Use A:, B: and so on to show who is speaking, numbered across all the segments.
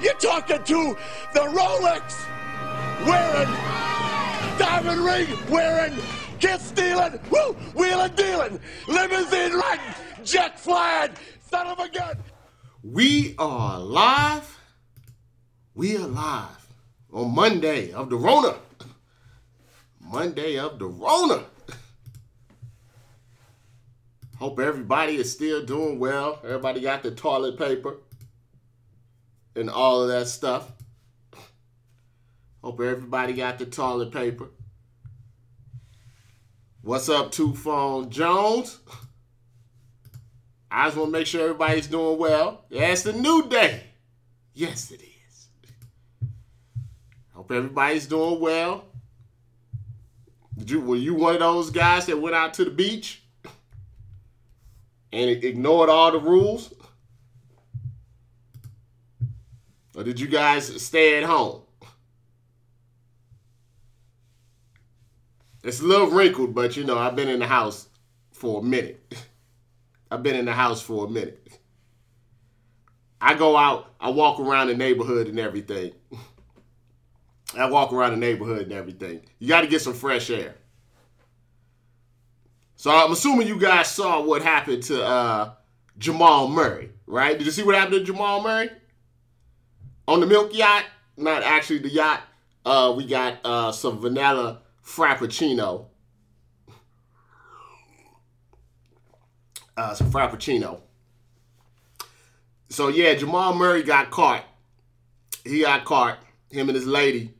A: You're talking to the Rolex wearing, diamond ring wearing, kiss stealing, woo, wheeling dealing, limousine riding, jet flying, son of a gun.
B: We are live. We are live on Monday of the Rona. Monday of the Rona. Hope everybody is still doing well. Everybody got the toilet paper and all of that stuff. Hope everybody got the toilet paper. What's up, Two Phone Jones? I just want to make sure everybody's doing well. Yeah, it's a new day. Yes, it is. Hope everybody's doing well. Did you were you one of those guys that went out to the beach and ignored all the rules? Or did you guys stay at home? It's a little wrinkled, but you know, I've been in the house for a minute. I've been in the house for a minute. I go out, I walk around the neighborhood and everything. I walk around the neighborhood and everything. You got to get some fresh air. So I'm assuming you guys saw what happened to uh, Jamal Murray, right? Did you see what happened to Jamal Murray on the milk yacht? Not actually the yacht. Uh, we got uh, some vanilla frappuccino. Uh, some frappuccino. So yeah, Jamal Murray got caught. He got caught. Him and his lady.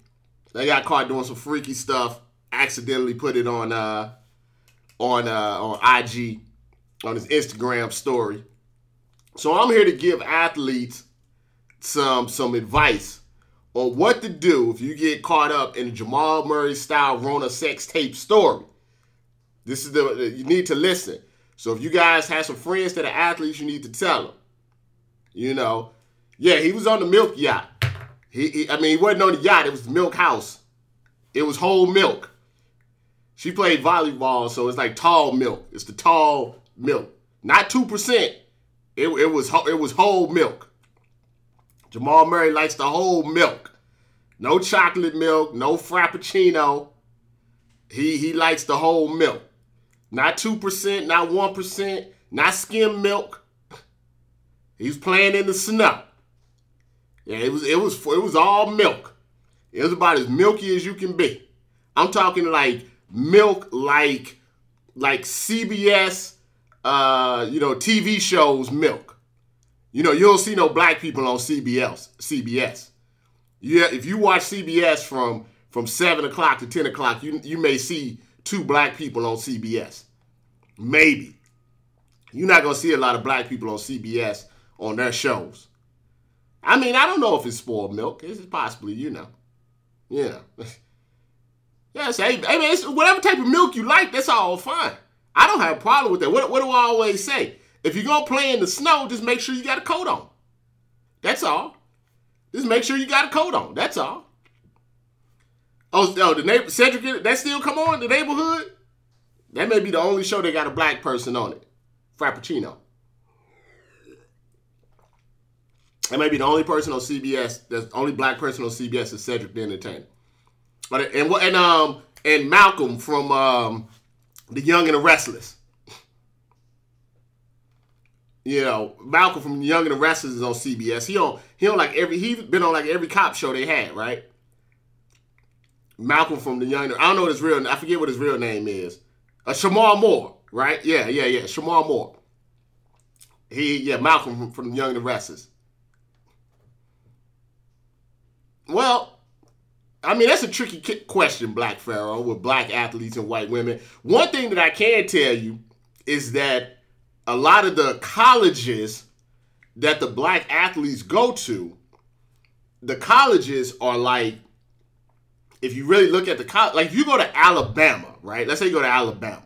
B: They got caught doing some freaky stuff. Accidentally put it on uh on uh on IG on his Instagram story. So I'm here to give athletes some some advice on what to do if you get caught up in a Jamal Murray style Rona sex tape story. This is the you need to listen. So if you guys have some friends that are athletes, you need to tell them. You know, yeah, he was on the milk yacht. He, he, I mean, he wasn't on the yacht. It was the milk house. It was whole milk. She played volleyball, so it's like tall milk. It's the tall milk, not two percent. It, it was it was whole milk. Jamal Murray likes the whole milk. No chocolate milk, no frappuccino. He he likes the whole milk. Not 2%, not 1%, not skim milk. He's playing in the snow. Yeah, it was it was it was all milk. It was about as milky as you can be. I'm talking like milk like like CBS uh you know TV shows milk. You know, you don't see no black people on CBS. CBS. Yeah, if you watch CBS from from seven o'clock to ten o'clock, you you may see two black people on CBS. Maybe. You're not gonna see a lot of black people on CBS on their shows. I mean, I don't know if it's spoiled milk. It's possibly, you know. Yeah. yes, hey, hey man, whatever type of milk you like, that's all fine. I don't have a problem with that. What, what do I always say? If you're gonna play in the snow, just make sure you got a coat on. That's all. Just make sure you got a coat on. That's all. Oh, oh the neighbor Cedric, that still come on the neighborhood. That may be the only show that got a black person on it. Frappuccino. That may be the only person on CBS. That's the only black person on CBS is Cedric the Entertainer. But and what and um and Malcolm from um The Young and the Restless. You know, Malcolm from Young and the Restless is on CBS. He on he on like every he's been on like every cop show they had, right? Malcolm from the Young. I don't know what his real. I forget what his real name is. Uh, Shemar Moore, right? Yeah, yeah, yeah. Shemar Moore. He, yeah, Malcolm from, from Young and the Restless. Well, I mean, that's a tricky question, Black Pharaoh, with black athletes and white women. One thing that I can tell you is that a lot of the colleges that the black athletes go to, the colleges are like, if you really look at the college, like you go to Alabama, right? Let's say you go to Alabama.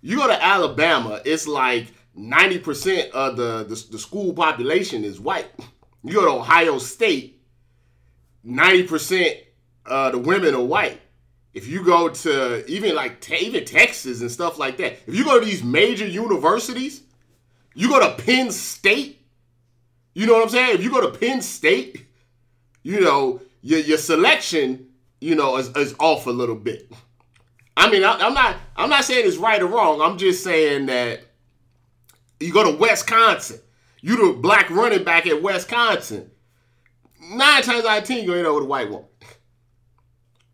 B: You go to Alabama, it's like 90% of the, the, the school population is white. You go to Ohio State, 90% uh, the women are white. If you go to even like even Texas and stuff like that, if you go to these major universities, you go to Penn State. You know what I'm saying? If you go to Penn State, you know, your your selection, you know, is, is off a little bit. I mean, I, am not I'm not saying it's right or wrong. I'm just saying that you go to Wisconsin, you the black running back at Wisconsin. Nine times out of ten, you end up with a white woman.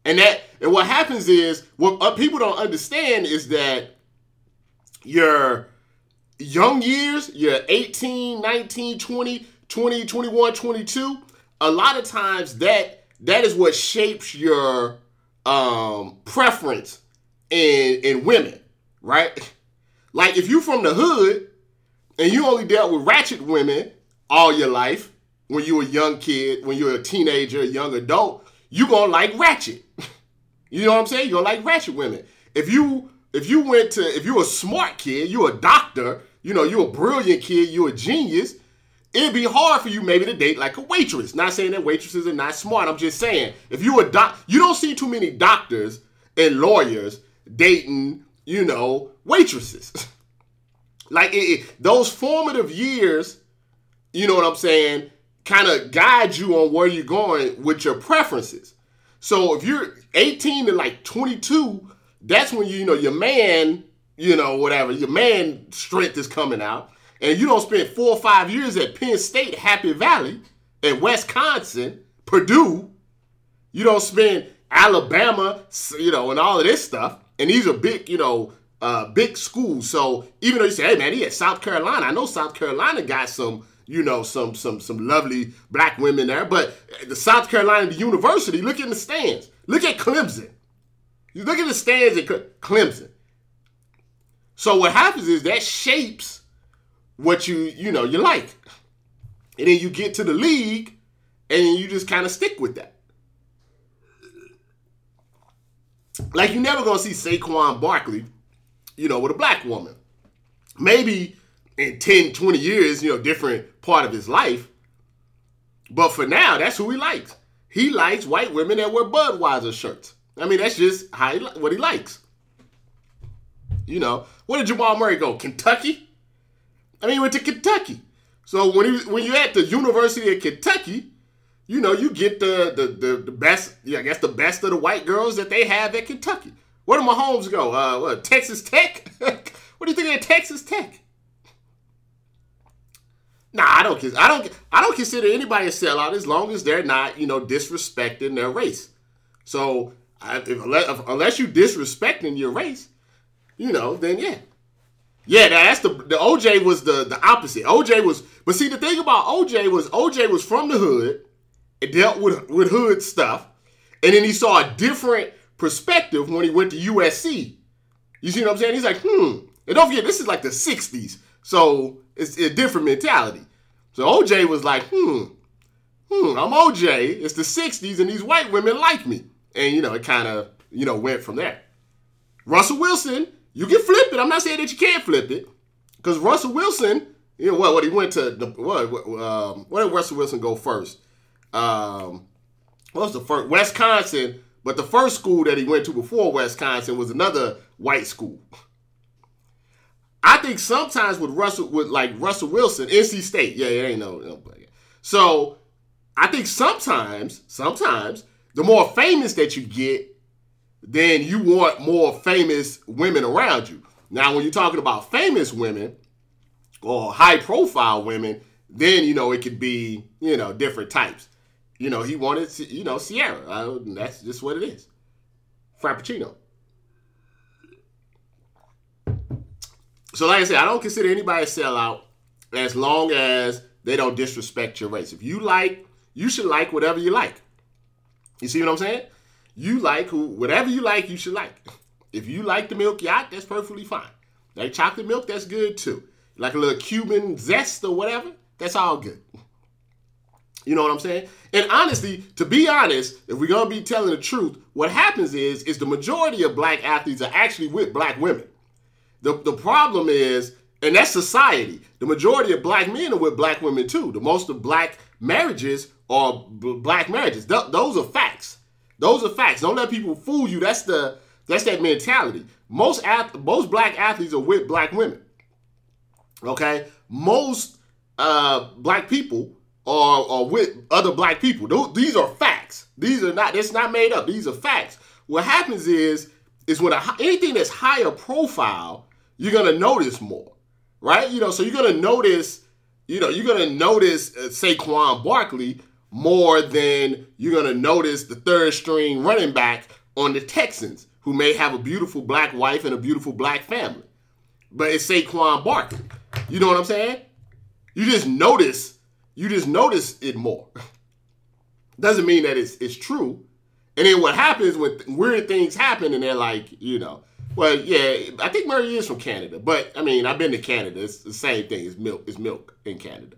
B: And that and what happens is what uh, people don't understand is that your young years, your 18, 19, 20, 20, 21, 22, a lot of times that that is what shapes your um preference in in women, right? Like if you from the hood and you only dealt with ratchet women all your life when you were a young kid, when you were a teenager, a young adult, you gonna like ratchet. You know what I'm saying? You're like ratchet women. If you if you went to if you're a smart kid, you're a doctor, you know, you're a brilliant kid, you're a genius, it'd be hard for you maybe to date like a waitress. Not saying that waitresses are not smart. I'm just saying if you a doc, you don't see too many doctors and lawyers dating, you know, waitresses. like it, it, those formative years, you know what I'm saying, kind of guide you on where you're going with your preferences. So if you're 18 to like 22, that's when you, you know your man, you know whatever your man strength is coming out, and you don't spend four or five years at Penn State, Happy Valley, at Wisconsin, Purdue. You don't spend Alabama, you know, and all of this stuff. And these are big, you know, uh, big schools. So even though you say, hey man, he at South Carolina, I know South Carolina got some, you know, some some some lovely black women there. But the South Carolina the University, look at the stands. Look at Clemson. You look at the stands at Clemson. So what happens is that shapes what you you know you like, and then you get to the league, and you just kind of stick with that. Like you're never gonna see Saquon Barkley, you know, with a black woman. Maybe in 10, 20 years, you know, different part of his life. But for now, that's who he likes. He likes white women that wear Budweiser shirts. I mean, that's just how he, what he likes. You know, where did Jamal Murray go? Kentucky? I mean, he went to Kentucky. So when he when you're at the University of Kentucky, you know, you get the the the, the best, yeah, I guess the best of the white girls that they have at Kentucky. Where do Mahomes go? Uh, what, Texas Tech? what do you think of Texas Tech? Nah, I don't. I don't. I don't consider anybody a sellout as long as they're not, you know, disrespecting their race. So, I, if, unless, you disrespecting your race, you know, then yeah, yeah. That's the the OJ was the the opposite. OJ was, but see, the thing about OJ was OJ was from the hood it dealt with, with hood stuff. And then he saw a different perspective when he went to USC. You see what I'm saying? He's like, hmm. And don't forget, this is like the 60s. So it's a different mentality. So OJ was like, hmm, hmm, I'm OJ. It's the 60s and these white women like me. And, you know, it kind of, you know, went from there. Russell Wilson, you can flip it. I'm not saying that you can't flip it. Because Russell Wilson, you know, what, what he went to, the, what, what, um, where did Russell Wilson go first? um, what was the first Wisconsin, but the first school that he went to before Wisconsin was another white school. I think sometimes with Russell, with like Russell Wilson, NC State, yeah, it ain't no, no so I think sometimes, sometimes the more famous that you get, then you want more famous women around you. Now, when you're talking about famous women or high profile women, then you know it could be you know different types. You know, he wanted, you know, Ciara. Uh, that's just what it is. Frappuccino. So, like I said, I don't consider anybody a sellout as long as they don't disrespect your race. If you like, you should like whatever you like. You see what I'm saying? You like who, whatever you like, you should like. If you like the milk yacht, that's perfectly fine. Like chocolate milk, that's good too. Like a little Cuban zest or whatever, that's all good. You know what I'm saying? And honestly, to be honest, if we're gonna be telling the truth, what happens is is the majority of black athletes are actually with black women. The the problem is, and that's society. The majority of black men are with black women too. The most of black marriages are b- black marriages. Th- those are facts. Those are facts. Don't let people fool you. That's the that's that mentality. Most ath- most black athletes are with black women. Okay, most uh, black people are, or with other black people. These are facts. These are not, it's not made up. These are facts. What happens is, is when a, anything that's higher profile, you're to notice more, right? You know, so you're to notice, you know, you're to notice uh, Saquon Barkley more than you're to notice the third string running back on the Texans who may have a beautiful black wife and a beautiful black family. But it's Saquon Barkley. You know what I'm saying? You just notice, you just notice it more. Doesn't mean that it's it's true. And then what happens when weird things happen and they're like, you know, well, yeah, I think Murray is from Canada, but I mean, I've been to Canada. It's the same thing. It's milk. It's milk in Canada.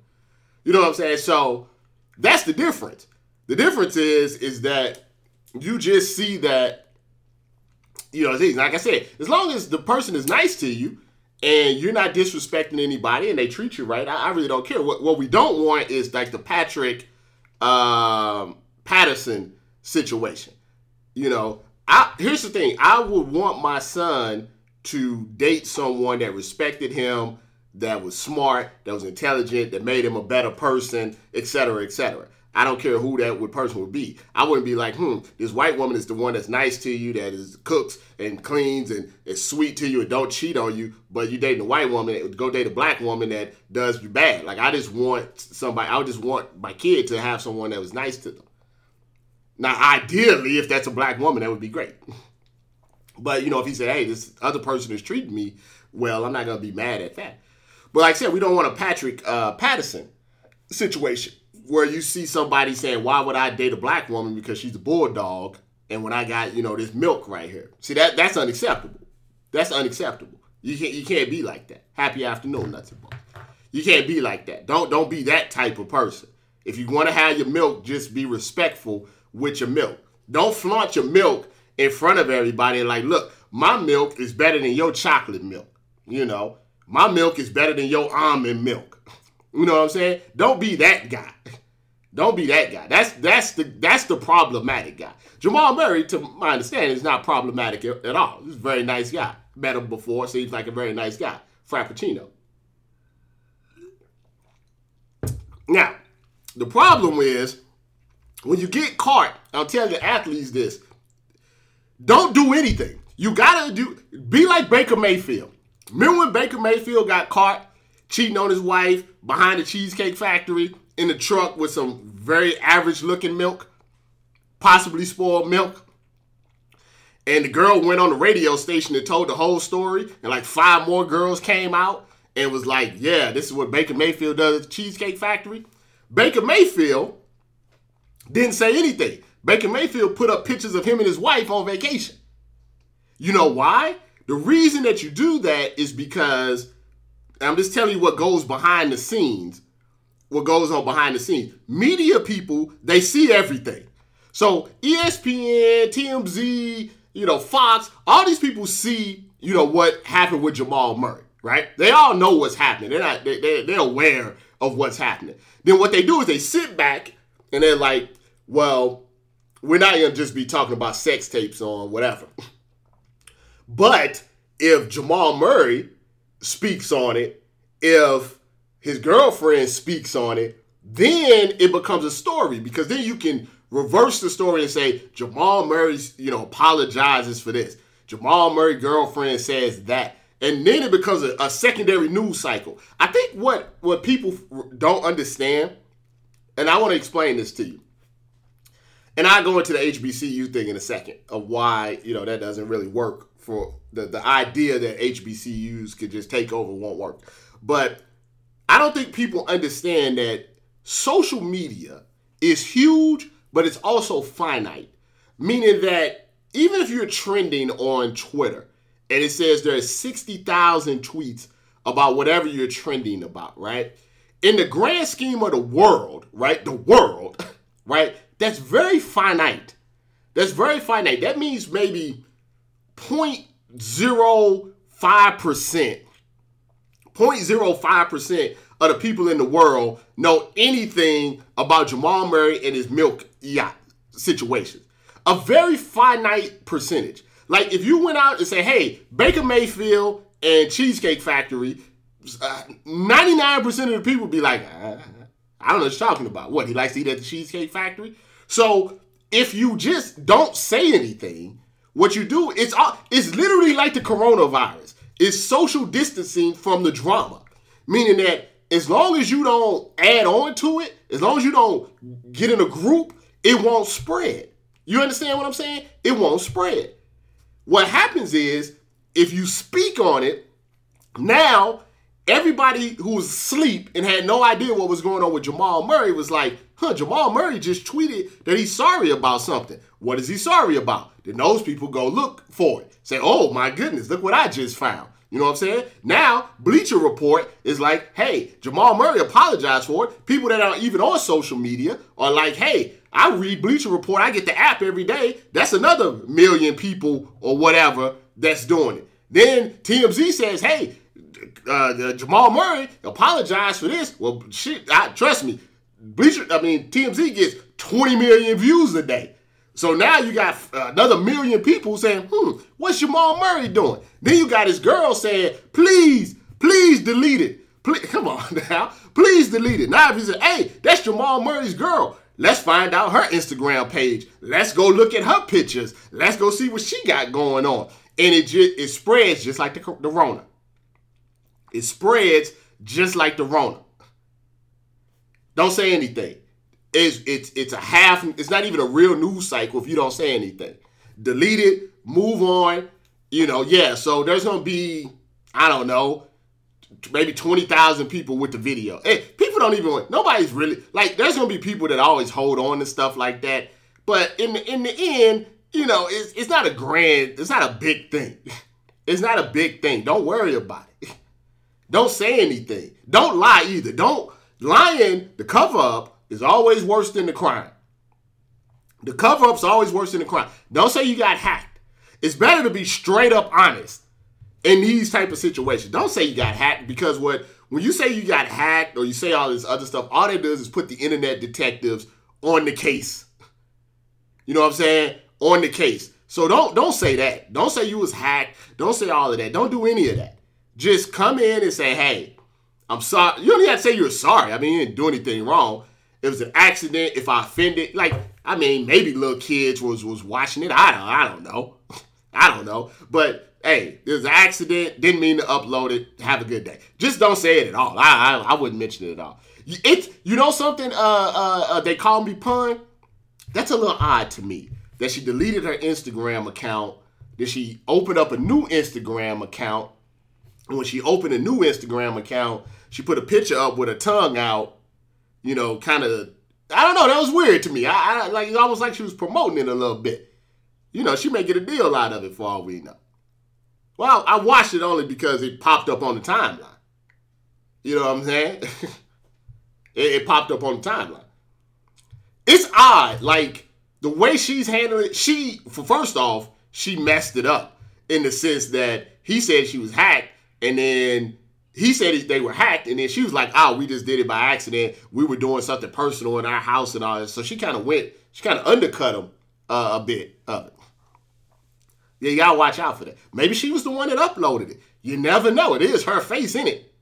B: You know what I'm saying? So that's the difference. The difference is is that you just see that, you know, like I said, as long as the person is nice to you and you're not disrespecting anybody and they treat you right, I, I really don't care. What, what we don't want is like the Patrick um, Patterson situation. You know, I, here's the thing I would want my son to date someone that respected him, that was smart, that was intelligent, that made him a better person, etc., etc. I don't care who that would person would be. I wouldn't be like, hmm, this white woman is the one that's nice to you, that is cooks and cleans and is sweet to you and don't cheat on you. But you dating a white woman, go date a black woman that does you bad. Like I just want somebody. I would just want my kid to have someone that was nice to them. Now, ideally, if that's a black woman, that would be great. But you know, if he said, "Hey, this other person is treating me well," I'm not gonna be mad at that. But like I said, we don't want a Patrick uh, Patterson situation where you see somebody saying, "Why would I date a black woman because she's a bulldog?" And when I got you know this milk right here, see that that's unacceptable. That's unacceptable. You can't you can't be like that. Happy afternoon, nuts and. You can't be like that. Don't don't be that type of person. If you want to have your milk, just be respectful with your milk. Don't flaunt your milk in front of everybody like, look, my milk is better than your chocolate milk. You know, my milk is better than your almond milk. You know what I'm saying? Don't be that guy. Don't be that guy. That's that's the that's the problematic guy. Jamal Murray, to my understanding, is not problematic at all. He's a very nice guy. Met him before, seems like a very nice guy. Frappuccino. Now, the problem is when you get caught, I'll tell the athletes this. Don't do anything. You gotta do be like Baker Mayfield. Remember when Baker Mayfield got caught cheating on his wife behind the Cheesecake Factory in the truck with some very average looking milk, possibly spoiled milk. And the girl went on the radio station and told the whole story, and like five more girls came out and was like, Yeah, this is what Baker Mayfield does at the Cheesecake Factory. Baker Mayfield didn't say anything. Baker Mayfield put up pictures of him and his wife on vacation. You know why? The reason that you do that is because I'm just telling you what goes behind the scenes, what goes on behind the scenes. Media people, they see everything. So ESPN, TMZ, you know, Fox, all these people see, you know, what happened with Jamal Murray, right? They all know what's happening. They're not, they, they, they're aware of what's happening. Then what they do is they sit back and they're like, well, we're not gonna just be talking about sex tapes on whatever. But if Jamal Murray speaks on it, if his girlfriend speaks on it, then it becomes a story because then you can reverse the story and say Jamal Murray's, you know, apologizes for this. Jamal Murray girlfriend says that. And then it becomes a, a secondary news cycle. I think what what people don't understand, and I want to explain this to you. And I go into the HBCU thing in a second of why, you know, that doesn't really work for the, the idea that HBCUs could just take over won't work. But I don't think people understand that social media is huge, but it's also finite. Meaning that even if you're trending on Twitter and it says there's 60,000 tweets about whatever you're trending about, right? In the grand scheme of the world, right? The world, right? That's very finite. That's very finite. That means maybe 0.05%, 0.05% of the people in the world know anything about Jamal Murray and his milk yacht situation. A very finite percentage. Like if you went out and say, hey, Baker Mayfield and Cheesecake Factory, uh, 99% of the people be like, uh, I don't know what you're talking about. What, he likes to eat at the Cheesecake Factory? So if you just don't say anything, what you do, it's, it's literally like the coronavirus. It's social distancing from the drama. Meaning that as long as you don't add on to it, as long as you don't get in a group, it won't spread. You understand what I'm saying? It won't spread. What happens is if you speak on it, now everybody who was asleep and had no idea what was going on with Jamal Murray was like, huh, Jamal Murray just tweeted that he's sorry about something. What is he sorry about? Then those people go look for it. Say, oh my goodness, look what I just found. You know what I'm saying? Now, Bleacher Report is like, hey, Jamal Murray apologized for it. People that are even on social media are like, hey, I read Bleacher Report. I get the app every day. That's another million people or whatever that's doing it. Then TMZ says, hey, uh, Jamal Murray apologized for this. Well, shit, I, trust me, Bleacher, I mean, TMZ gets 20 million views a day. So now you got another million people saying, hmm, what's Jamal Murray doing? Then you got his girl saying, please, please delete it. Please, come on now. Please delete it. Now if he said, hey, that's Jamal Murray's girl. Let's find out her Instagram page. Let's go look at her pictures. Let's go see what she got going on. And it just it spreads just like the, the Rona. It spreads just like the Rona. Don't say anything it's it's it's a half. It's not even a real news cycle if you don't say anything. Delete it. Move on. You know, yeah. So there's gonna be I don't know, maybe twenty thousand people with the video. Hey, people don't even. Nobody's really like. There's gonna be people that always hold on to stuff like that. But in the in the end, you know, it's it's not a grand. It's not a big thing. It's not a big thing. Don't worry about it. Don't say anything. Don't lie either. Don't lying. The cover up is always worse than the crime. The cover up's always worse than the crime. Don't say you got hacked. It's better to be straight up honest in these type of situations. Don't say you got hacked because what when you say you got hacked or you say all this other stuff, all it does is put the internet detectives on the case. You know what I'm saying? On the case. So don't don't say that. Don't say you was hacked. Don't say all of that. Don't do any of that. Just come in and say, hey, I'm sorry. You don't even have to say you're sorry. I mean, you didn't do anything wrong it was an accident, if I offended, like I mean, maybe little kids was was watching it. I don't I don't know. I don't know. But hey, there's an accident. Didn't mean to upload it. Have a good day. Just don't say it at all. I I, I wouldn't mention it at all. It's you know something. Uh, uh, uh, they call me pun. That's a little odd to me that she deleted her Instagram account. That she opened up a new Instagram account. When she opened a new Instagram account, she put a picture up with her tongue out you know, kind of. I don't know. That was weird to me. I, I like it almost like she was promoting it a little bit. You know, she may get a deal out of it for all we know. Well, I watched it only because it popped up on the timeline. You know what I'm saying? it, it popped up on the timeline. It's odd, like the way she's handling it. She, for first off, she messed it up in the sense that he said she was hacked, and then he said they were hacked, and then she was like, "Oh, we just did it by accident. We were doing something personal in our house and all that." So she kind of went, she kind of undercut him uh, a bit of it. Yeah, y'all watch out for that. Maybe she was the one that uploaded it. You never know. It is her face in it.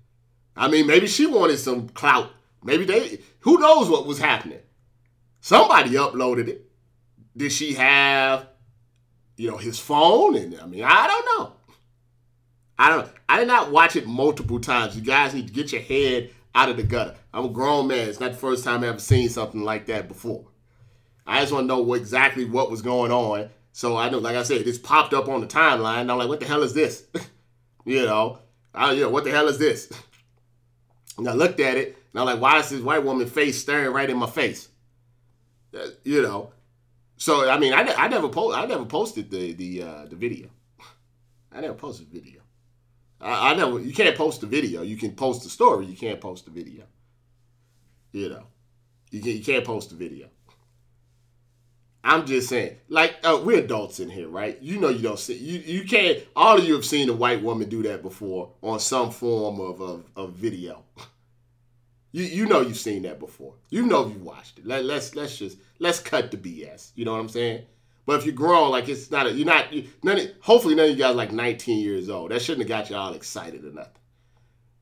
B: I mean, maybe she wanted some clout. Maybe they. Who knows what was happening? Somebody uploaded it. Did she have, you know, his phone? And I mean, I don't know. I don't. I did not watch it multiple times. You guys need to get your head out of the gutter. I'm a grown man. It's not the first time I've ever seen something like that before. I just want to know what, exactly what was going on. So I know, like I said, this popped up on the timeline. And I'm like, what the hell is this? you know, I, you know, what the hell is this? And I looked at it, and I'm like, why is this white woman face staring right in my face? Uh, you know, so I mean, I, I never post, I never posted the the uh, the video. I never posted the video. I, I know you can't post a video. You can post a story. You can't post a video. You know, you can, you can't post a video. I'm just saying, like uh, we're adults in here, right? You know, you don't see you. You can't. All of you have seen a white woman do that before on some form of of, of video. You you know you've seen that before. You know you watched it. Let, let's let's just let's cut the BS. You know what I'm saying? But if you're grown, like it's not a, you're not none. Of, hopefully, none of you guys like 19 years old. That shouldn't have got you all excited or nothing.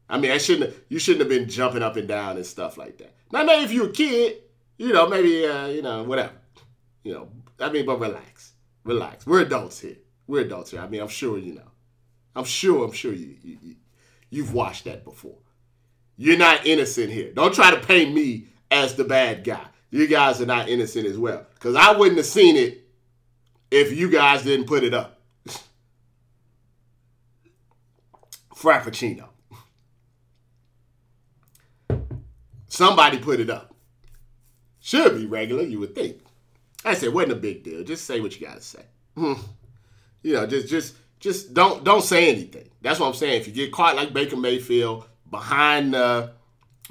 B: I mean, I shouldn't. You shouldn't have been jumping up and down and stuff like that. Now, maybe if you're a kid, you know, maybe uh, you know, whatever. You know, I mean, but relax, relax. We're adults here. We're adults here. I mean, I'm sure you know. I'm sure. I'm sure you, you, you you've watched that before. You're not innocent here. Don't try to paint me as the bad guy. You guys are not innocent as well. Because I wouldn't have seen it if you guys didn't put it up. Frappuccino. Somebody put it up. Should be regular, you would think. I said, wasn't a big deal. Just say what you gotta say. Hmm. You know, just just just don't don't say anything. That's what I'm saying. If you get caught like Baker Mayfield behind the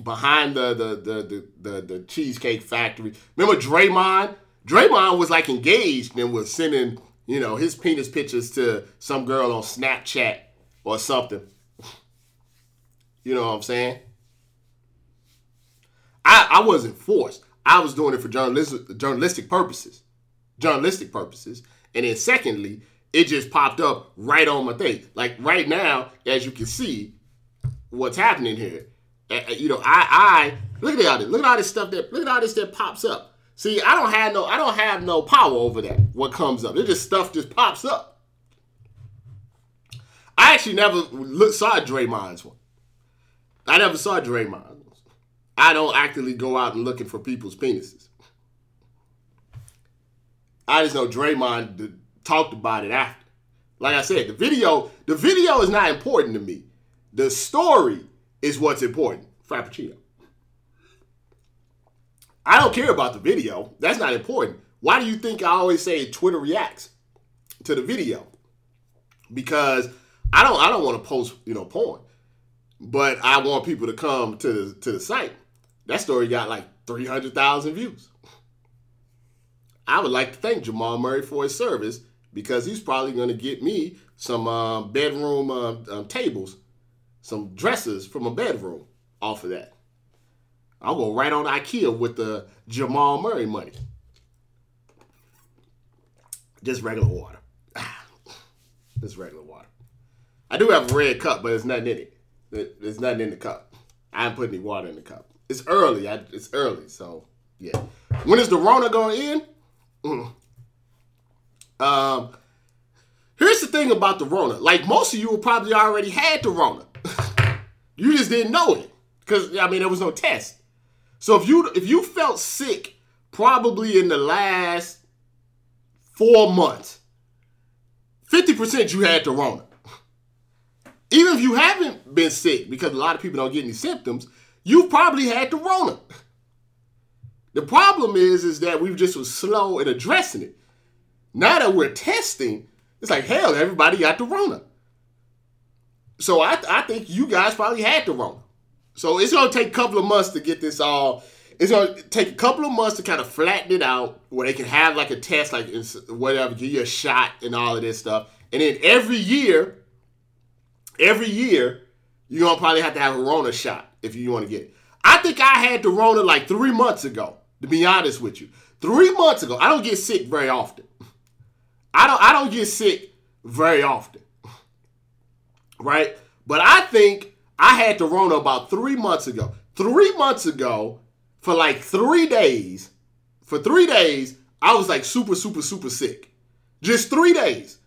B: behind the the the the, the, the cheesecake factory. Remember Draymond? Draymond was like engaged and was sending, you know, his penis pictures to some girl on Snapchat or something. You know what I'm saying? I, I wasn't forced. I was doing it for journalistic journalistic purposes. Journalistic purposes. And then secondly, it just popped up right on my thing. Like right now, as you can see, what's happening here. Uh, you know, I I look at all this, look at all this stuff that look at all this that pops up. See, I don't have no I don't have no power over that. What comes up, it just stuff just pops up. I actually never look, saw Draymond's one. I never saw Draymond's. I don't actively go out and looking for people's penises. I just know Draymond talked about it after. Like I said, the video, the video is not important to me. The story is what's important. Frappuccino. I don't care about the video. That's not important. Why do you think I always say Twitter reacts to the video? Because I don't I don't want to post, you know, porn. But I want people to come to the to the site. That story got like 300,000 views. I would like to thank Jamal Murray for his service because he's probably going to get me some uh, bedroom uh, um, tables some dresses from a bedroom off of that. I'll go right on IKEA with the Jamal Murray money. Just regular water. Just regular water. I do have a red cup, but there's nothing in it. There's nothing in the cup. I haven't put any water in the cup. It's early. I, it's early, so yeah. When is the Rona going in? Mm. Um, here's the thing about the Rona. Like most of you will probably already had the Rona. You just didn't know it because I mean there was no test. So if you if you felt sick probably in the last four months, fifty percent you had the Rona. Even if you haven't been sick, because a lot of people don't get any symptoms, you probably had the Rona. The problem is, is that we just was slow in addressing it. Now that we're testing, it's like hell, everybody got the Rona. So I, I think you guys probably had the Rona. So it's gonna take a couple of months to get this all. It's gonna take a couple of months to kind of flatten it out, where they can have like a test, like whatever, give you a shot and all of this stuff. And then every year, every year, you're gonna probably have to have a Rona shot if you want to get it. I think I had the Rona like three months ago. To be honest with you, three months ago. I don't get sick very often. I don't. I don't get sick very often right? But I think I had the Rona about three months ago. Three months ago, for like three days, for three days, I was like super, super, super sick. Just three days.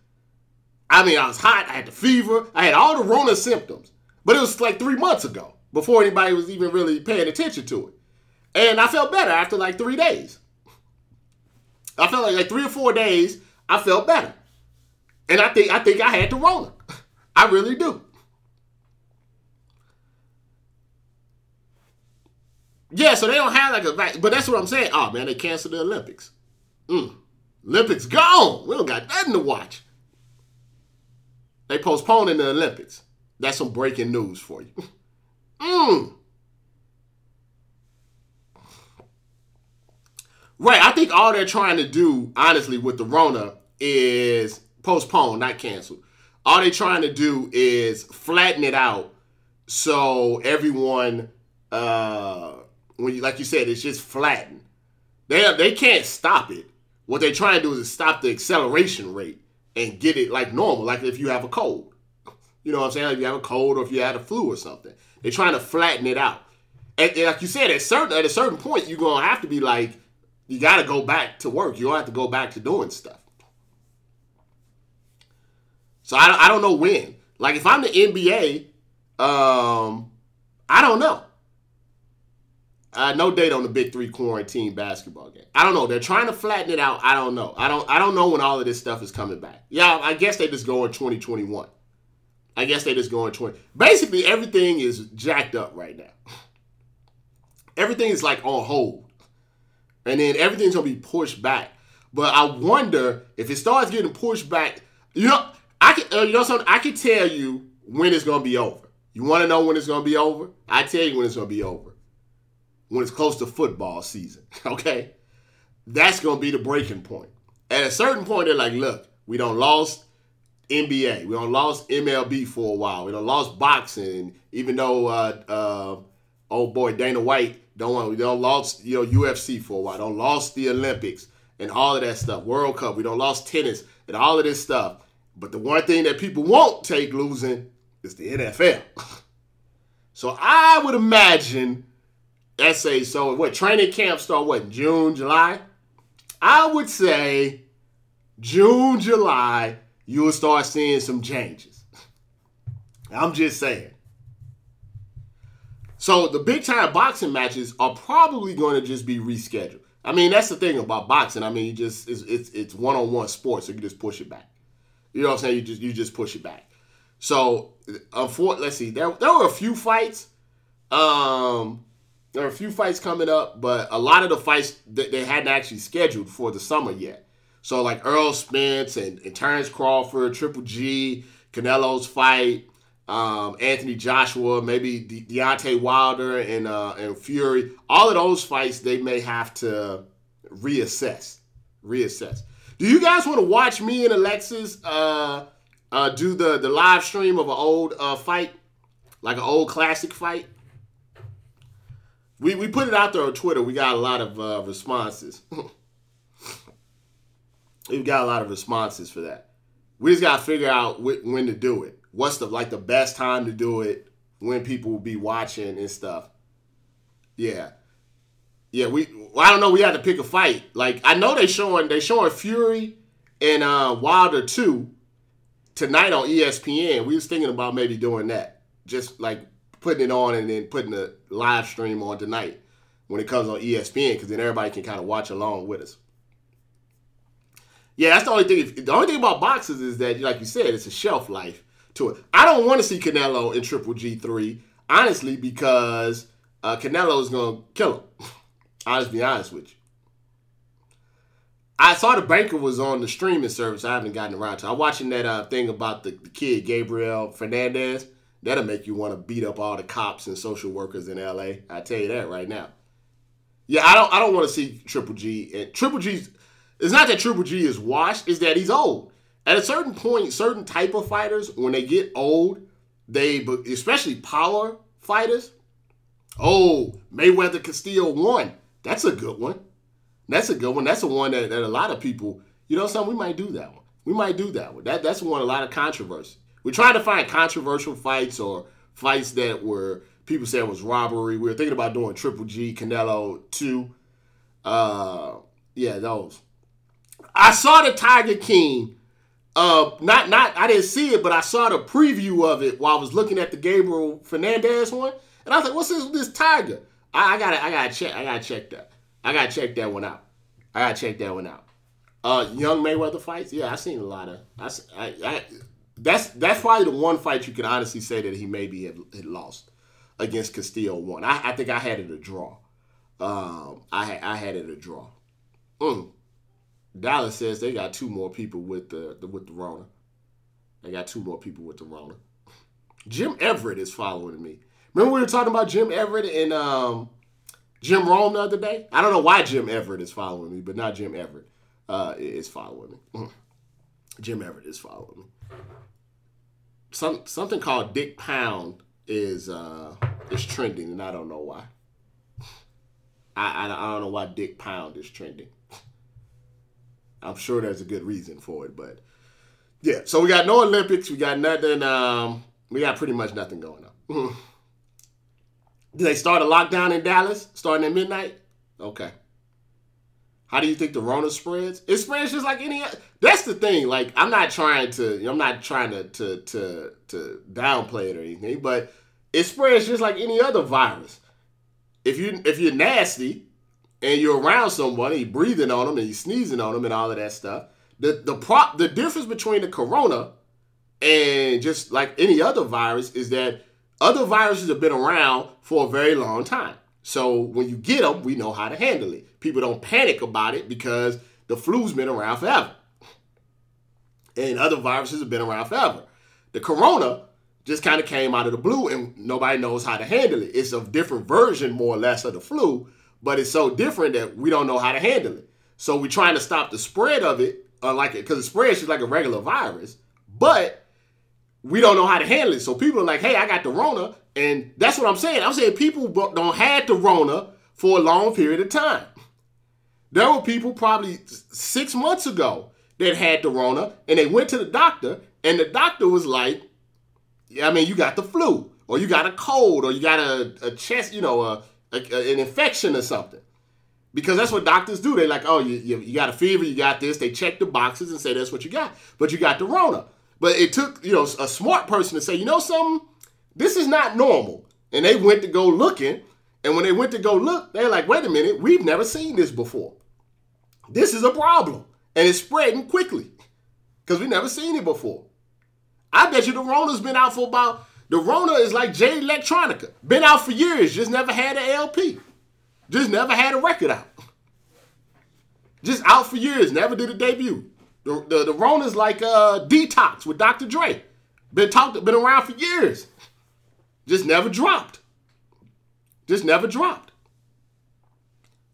B: I mean, I was hot, I had the fever, I had all the Rona symptoms. But it was like three months ago before anybody was even really paying attention to it. And I felt better after like three days. I felt like, like three or four days, I felt better. And I think I think I had the Rona. I really do. Yeah, so they don't have like a vac- but that's what I'm saying. Oh man, they canceled the Olympics. Mm. Olympics gone. We don't got nothing to watch. They postponing the Olympics. That's some breaking news for you. mm. Right, I think all they're trying to do, honestly, with the Rona is postpone, not cancel all they're trying to do is flatten it out so everyone uh when you like you said it's just flattened they they can't stop it what they're trying to do is stop the acceleration rate and get it like normal like if you have a cold you know what i'm saying like if you have a cold or if you had a flu or something They're trying to flatten it out. And, and like you said, at certain at a certain point, you're gonna have to be like, you got to go back to work. You don't have to go back to doing stuff. So I, I don't know when. Like if I'm the NBA, um, I don't know. Uh, no date on the Big Three quarantine basketball game. I don't know. They're trying to flatten it out. I don't know. I don't. I don't know when all of this stuff is coming back. Yeah, I guess they just go in 2021. I guess they just go in 20. Basically, everything is jacked up right now. Everything is like on hold, and then everything's gonna be pushed back. But I wonder if it starts getting pushed back. You know, I can. Uh, you know something? I can tell you when it's gonna be over. You want to know when it's gonna be over? I tell you when it's gonna be over when it's close to football season. Okay? That's going to be the breaking point. At a certain point, they're like, look, we don't lost NBA. We don't lost MLB for a while. We don't lost boxing. Even though, uh, uh, oh boy, Dana White don't want, we don't lost, you know, UFC for a while. Don't lost the Olympics and all of that stuff. World Cup. We don't lost tennis and all of this stuff. But the one thing that people won't take losing is the NFL. so I would imagine let's say so what training camp start what June, July? I would say June, July, you'll start seeing some changes. I'm just saying. So the big time boxing matches are probably going to just be rescheduled. I mean, that's the thing about boxing. I mean, you just it's it's, it's one on one sports, so you just push it back. You know what I'm saying? You just you just push it back. So, unfortunately, let's see. There there were a few fights. Um, there are a few fights coming up, but a lot of the fights that they hadn't actually scheduled for the summer yet. So like Errol Spence and, and Terrence Crawford, Triple G, Canelo's fight, um, Anthony Joshua, maybe De- Deontay Wilder and uh, and Fury. All of those fights they may have to reassess. Reassess. Do you guys want to watch me and Alexis uh, uh, do the the live stream of an old uh, fight, like an old classic fight? We, we put it out there on Twitter. We got a lot of uh, responses. We've got a lot of responses for that. We just got to figure out wh- when to do it. What's the like the best time to do it? When people will be watching and stuff. Yeah, yeah. We well, I don't know. We had to pick a fight. Like I know they showing they showing Fury and uh, Wilder two tonight on ESPN. We was thinking about maybe doing that. Just like putting it on and then putting the live stream on tonight when it comes on ESPN because then everybody can kind of watch along with us. Yeah, that's the only thing. The only thing about boxes is that, like you said, it's a shelf life to it. I don't want to see Canelo in Triple G three, honestly, because uh, Canelo is gonna kill him. I'll just be honest with you. I saw the banker was on the streaming service. I haven't gotten around to. I'm watching that uh, thing about the, the kid Gabriel Fernandez. That'll make you want to beat up all the cops and social workers in LA. I tell you that right now. Yeah, I don't I don't want to see Triple G and Triple G's it's not that Triple G is washed, it's that he's old. At a certain point, certain type of fighters, when they get old, they especially power fighters. Oh, Mayweather Castillo won. That's a good one. That's a good one. That's the one that, that a lot of people, you know, something we might do that one. We might do that one. That that's one a lot of controversy. We're trying to find controversial fights or fights that were people said was robbery. We were thinking about doing Triple G, Canelo two. Uh, yeah, those. I saw the Tiger King. Uh, not not I didn't see it, but I saw the preview of it while I was looking at the Gabriel Fernandez one, and I was like, "What's this? This Tiger?" I, I gotta I gotta check I gotta check that. I gotta check that one out. I gotta check that one out. Uh, young Mayweather fights. Yeah, I seen a lot of. I, I, I that's that's probably the one fight you can honestly say that he maybe had, had lost against Castillo one. I, I, think I had it a draw. Um, I I had it a draw. Mm. Dallas says they got two more people with the, the with the Rona. They got two more people with the Rona. Jim Everett is following me. Remember we were talking about Jim Everett and um, Jim Rome the other day? I don't know why Jim Everett is following me, but not Jim Everett uh, is following me. Jim Everett is following me some something called Dick Pound is uh is trending, and I don't know why. I, I, I don't know why Dick Pound is trending. I'm sure there's a good reason for it, but yeah. So we got no Olympics. We got nothing. Um, we got pretty much nothing going on. Did they start a lockdown in Dallas starting at midnight? Okay. How do you think the Rona spreads? It spreads just like any. That's the thing. Like I'm not trying to. I'm not trying to to to to downplay it or anything, but it spreads just like any other virus. If you if you're nasty and you're around and you're breathing on them and you're sneezing on them and all of that stuff, the the prop the difference between the corona and just like any other virus is that other viruses have been around for a very long time. So when you get them, we know how to handle it. People don't panic about it because the flu's been around forever. And other viruses have been around forever. The corona just kind of came out of the blue and nobody knows how to handle it. It's a different version, more or less, of the flu, but it's so different that we don't know how to handle it. So we're trying to stop the spread of it, uh, unlike it, because it spreads just like a regular virus, but we don't know how to handle it. So people are like, hey, I got the Rona. And that's what I'm saying. I'm saying people don't had the Rona for a long period of time. There were people probably six months ago that had the Rona and they went to the doctor and the doctor was like, Yeah, I mean, you got the flu, or you got a cold, or you got a, a chest, you know, a, a, an infection or something. Because that's what doctors do. They're like, oh, you, you, you, got a fever, you got this. They check the boxes and say that's what you got. But you got the Rona. But it took, you know, a smart person to say, you know something? This is not normal. And they went to go looking. And when they went to go look, they're like, wait a minute, we've never seen this before. This is a problem. And it's spreading quickly. Because we've never seen it before. I bet you the Rona's been out for about the Rona is like Jay Electronica. Been out for years, just never had an LP. Just never had a record out. Just out for years, never did a debut. The, the, the Rona's like uh, Detox with Dr. Dre. Been talked, been around for years. Just never dropped. Just never dropped.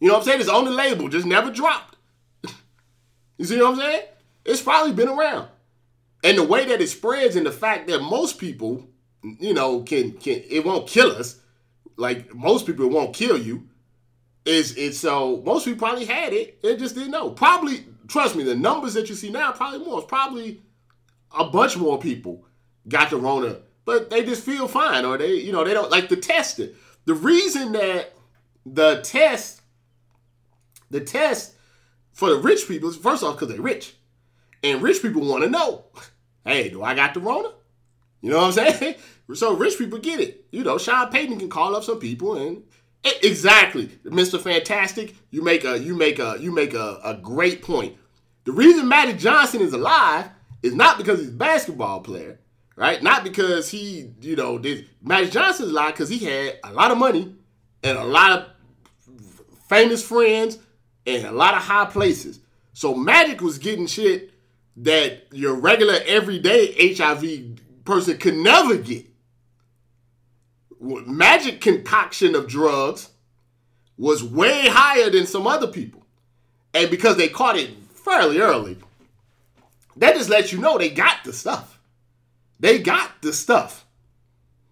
B: You know what I'm saying? It's on the label, just never dropped. you see what I'm saying? It's probably been around and the way that it spreads and the fact that most people you know can can it won't kill us like most people won't kill you is it's so most people probably had it they just didn't know probably trust me the numbers that you see now probably more it's probably a bunch more people got the rona but they just feel fine or they you know they don't like to test it the reason that the test the test for the rich people is first off because they're rich and rich people want to know, hey, do I got the Rona? You know what I'm saying? So rich people get it. You know, Sean Payton can call up some people and Eh, exactly, Mr. Fantastic. You make a you make a you make a, a great point. The reason Magic Johnson is alive is not because he's a basketball player, right? Not because he, you know, did Magic Johnson is alive because he had a lot of money and a lot of famous friends and a lot of high places. So Magic was getting shit that your regular everyday HIV person could never get. Magic concoction of drugs was way higher than some other people. And because they caught it fairly early, that just lets you know they got the stuff. They got the stuff.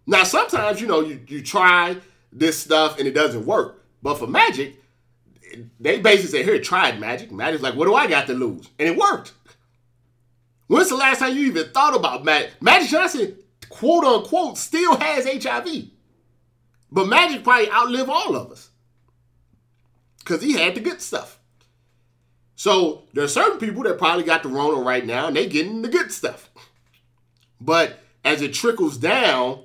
B: Now, sometimes, you know, you, you try this stuff and it doesn't work. But for Magic, they basically say, here, try it, Magic. Magic's like, what do I got to lose? And it worked. When's the last time you even thought about Magic? Magic Johnson, quote unquote, still has HIV. But Magic probably outlived all of us. Because he had the good stuff. So there are certain people that probably got the Rona right now and they getting the good stuff. But as it trickles down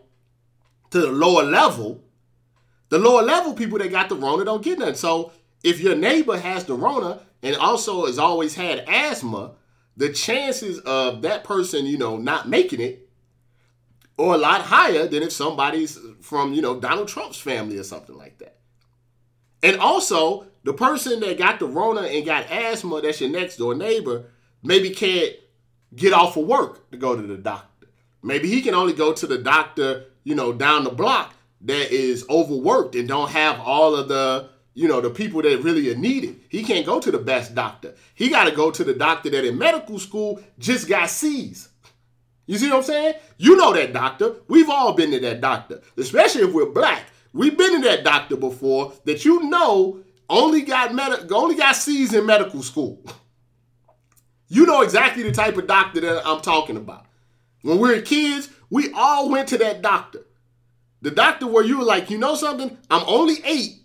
B: to the lower level, the lower level people that got the Rona don't get none. So if your neighbor has the Rona and also has always had asthma, the chances of that person, you know, not making it are a lot higher than if somebody's from, you know, Donald Trump's family or something like that. And also, the person that got the Rona and got asthma, that's your next door neighbor, maybe can't get off of work to go to the doctor. Maybe he can only go to the doctor, you know, down the block that is overworked and don't have all of the you know, the people that really are needed. He can't go to the best doctor. He got to go to the doctor that in medical school just got C's. You see what I'm saying? You know that doctor. We've all been to that doctor, especially if we're black. We've been to that doctor before that you know only got med- only got C's in medical school. You know exactly the type of doctor that I'm talking about. When we were kids, we all went to that doctor. The doctor where you were like, you know something? I'm only eight,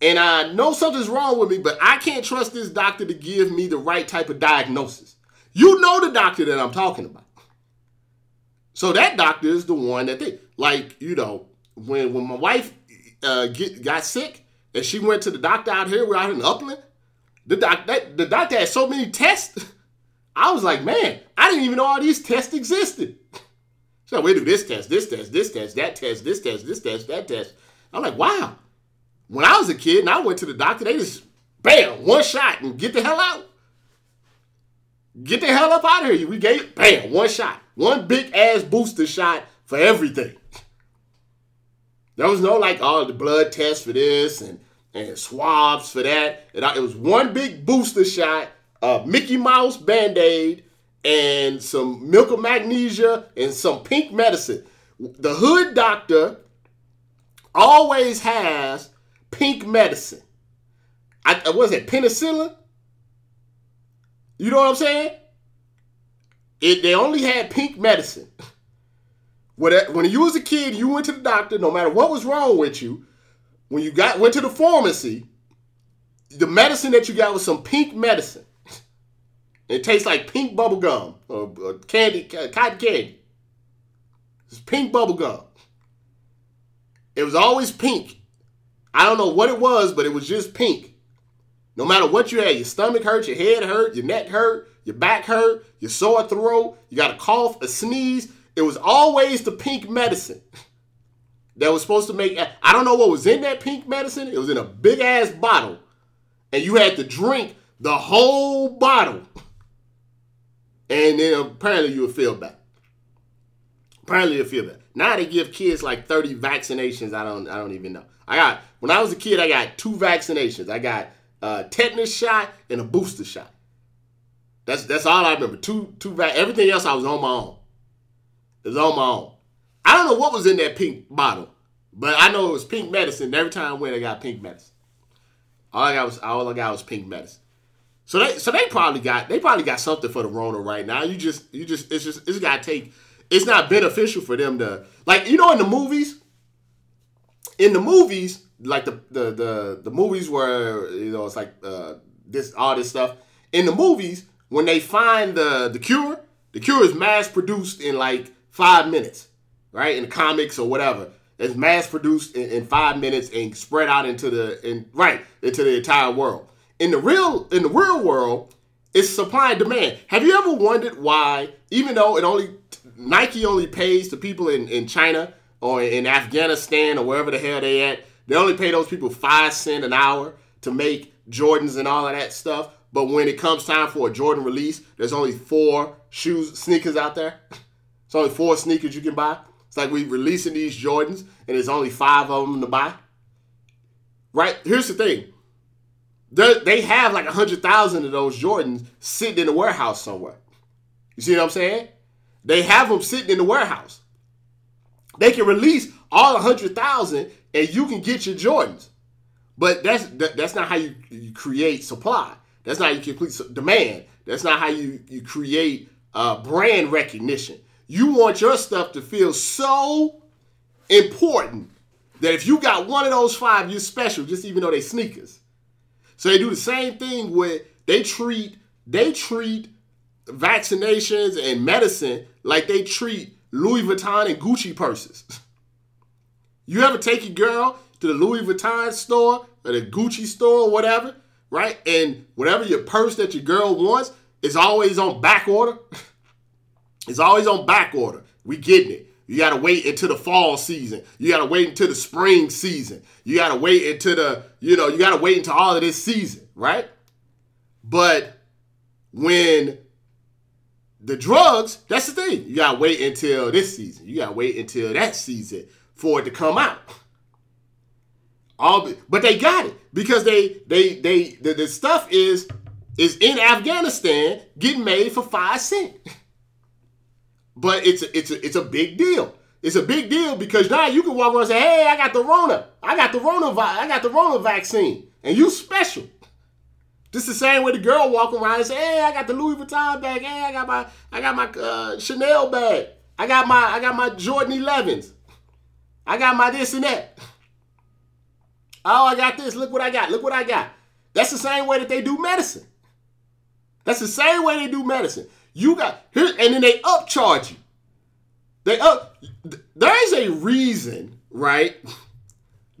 B: and I know something's wrong with me, but I can't trust this doctor to give me the right type of diagnosis. You know the doctor that I'm talking about. So that doctor is the one that they like. You know, when when my wife uh, get got sick and she went to the doctor out here, we're out in Upland. The doc that the doctor had so many tests. I was like, man, I didn't even know all these tests existed. So we do this test, this test, this test, that test, this test, this test, that test. I'm like, wow. When I was a kid and I went to the doctor, they just bam, one shot and get the hell out. Get the hell up out of here. We gave bam, one shot. One big ass booster shot for everything. There was no like all oh, the blood tests for this and, and swabs for that. It, it was one big booster shot, a Mickey Mouse Band-Aid, and some milk of magnesia and some pink medicine. The hood doctor always has pink medicine. I was it penicillin? You know what I'm saying? It they only had pink medicine. When you was a kid, you went to the doctor. No matter what was wrong with you, when you got went to the pharmacy, the medicine that you got was some pink medicine. It tastes like pink bubble gum or, or candy, cotton candy. It's pink bubble gum. It was always pink. I don't know what it was, but it was just pink. No matter what you had, your stomach hurt, your head hurt, your neck hurt, your back hurt, your sore throat, you got a cough, a sneeze. It was always the pink medicine that was supposed to make. I don't know what was in that pink medicine. It was in a big ass bottle, and you had to drink the whole bottle and then apparently you would feel better. Apparently you'll feel better. Now they give kids like 30 vaccinations. I don't I don't even know. I got when I was a kid, I got two vaccinations. I got a tetanus shot and a booster shot. That's that's all I remember. Two two. Everything else I was on my own. It was on my own. I don't know what was in that pink bottle, but I know it was pink medicine. Every time I went, I got pink medicine. All I got was all I got was pink medicine. So they so they probably got they probably got something for the Rona right now. You just you just it's just it's gotta take it's not beneficial for them to like you know in the movies in the movies like the the the, the movies where you know it's like uh, this all this stuff in the movies when they find the the cure the cure is mass produced in like five minutes right in comics or whatever it's mass produced in, in five minutes and spread out into the in right into the entire world in the real in the real world, it's supply and demand. Have you ever wondered why, even though it only Nike only pays the people in, in China or in Afghanistan or wherever the hell they at, they only pay those people five cent an hour to make Jordans and all of that stuff. But when it comes time for a Jordan release, there's only four shoes, sneakers out there. It's only four sneakers you can buy. It's like we releasing these Jordans and there's only five of them to buy. Right? Here's the thing they're, they have like a hundred thousand of those Jordans sitting in the warehouse somewhere. You see what I'm saying? They have them sitting in the warehouse. They can release all a hundred thousand, and you can get your Jordans. But that's that, that's not how you, you create supply. That's not how you complete demand. That's not how you you create uh, brand recognition. You want your stuff to feel so important that if you got one of those five, you're special, just even though they sneakers. So they do the same thing with they treat they treat vaccinations and medicine like they treat Louis Vuitton and Gucci purses. You ever take your girl to the Louis Vuitton store or the Gucci store or whatever, right? And whatever your purse that your girl wants is always on back order. it's always on back order. We getting it. You got to wait until the fall season. You got to wait until the spring season. You got to wait until the, you know, you got to wait until all of this season, right? But when the drugs, that's the thing. You got to wait until this season. You got to wait until that season for it to come out. All, but they got it because they they they the, the stuff is is in Afghanistan getting made for five cent. But it's a, it's a, it's a big deal. It's a big deal because now you can walk around and say, "Hey, I got the Rona. I got the Rona. I got the Rona vaccine, and you special." Just the same way the girl walk around and say, "Hey, I got the Louis Vuitton bag. Hey, I got my I got my uh, Chanel bag. I got my I got my Jordan 11s. I got my this and that. Oh, I got this. Look what I got. Look what I got. That's the same way that they do medicine. That's the same way they do medicine. You got here, and then they upcharge you. They up. There is a reason, right?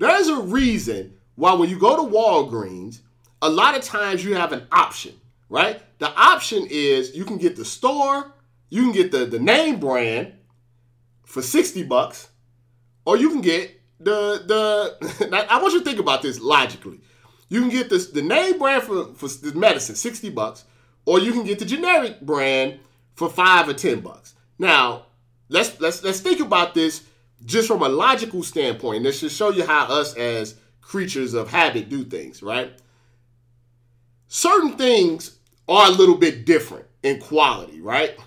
B: There is a reason why when you go to Walgreens, a lot of times you have an option, right? The option is you can get the store, you can get the, the name brand for 60 bucks, or you can get the the I want you to think about this logically. You can get this the name brand for, for the medicine, 60 bucks, or you can get the generic brand for five or ten bucks. Now, let's let's let's think about this just from a logical standpoint. This should show you how us as creatures of habit do things, right? Certain things are a little bit different in quality, right?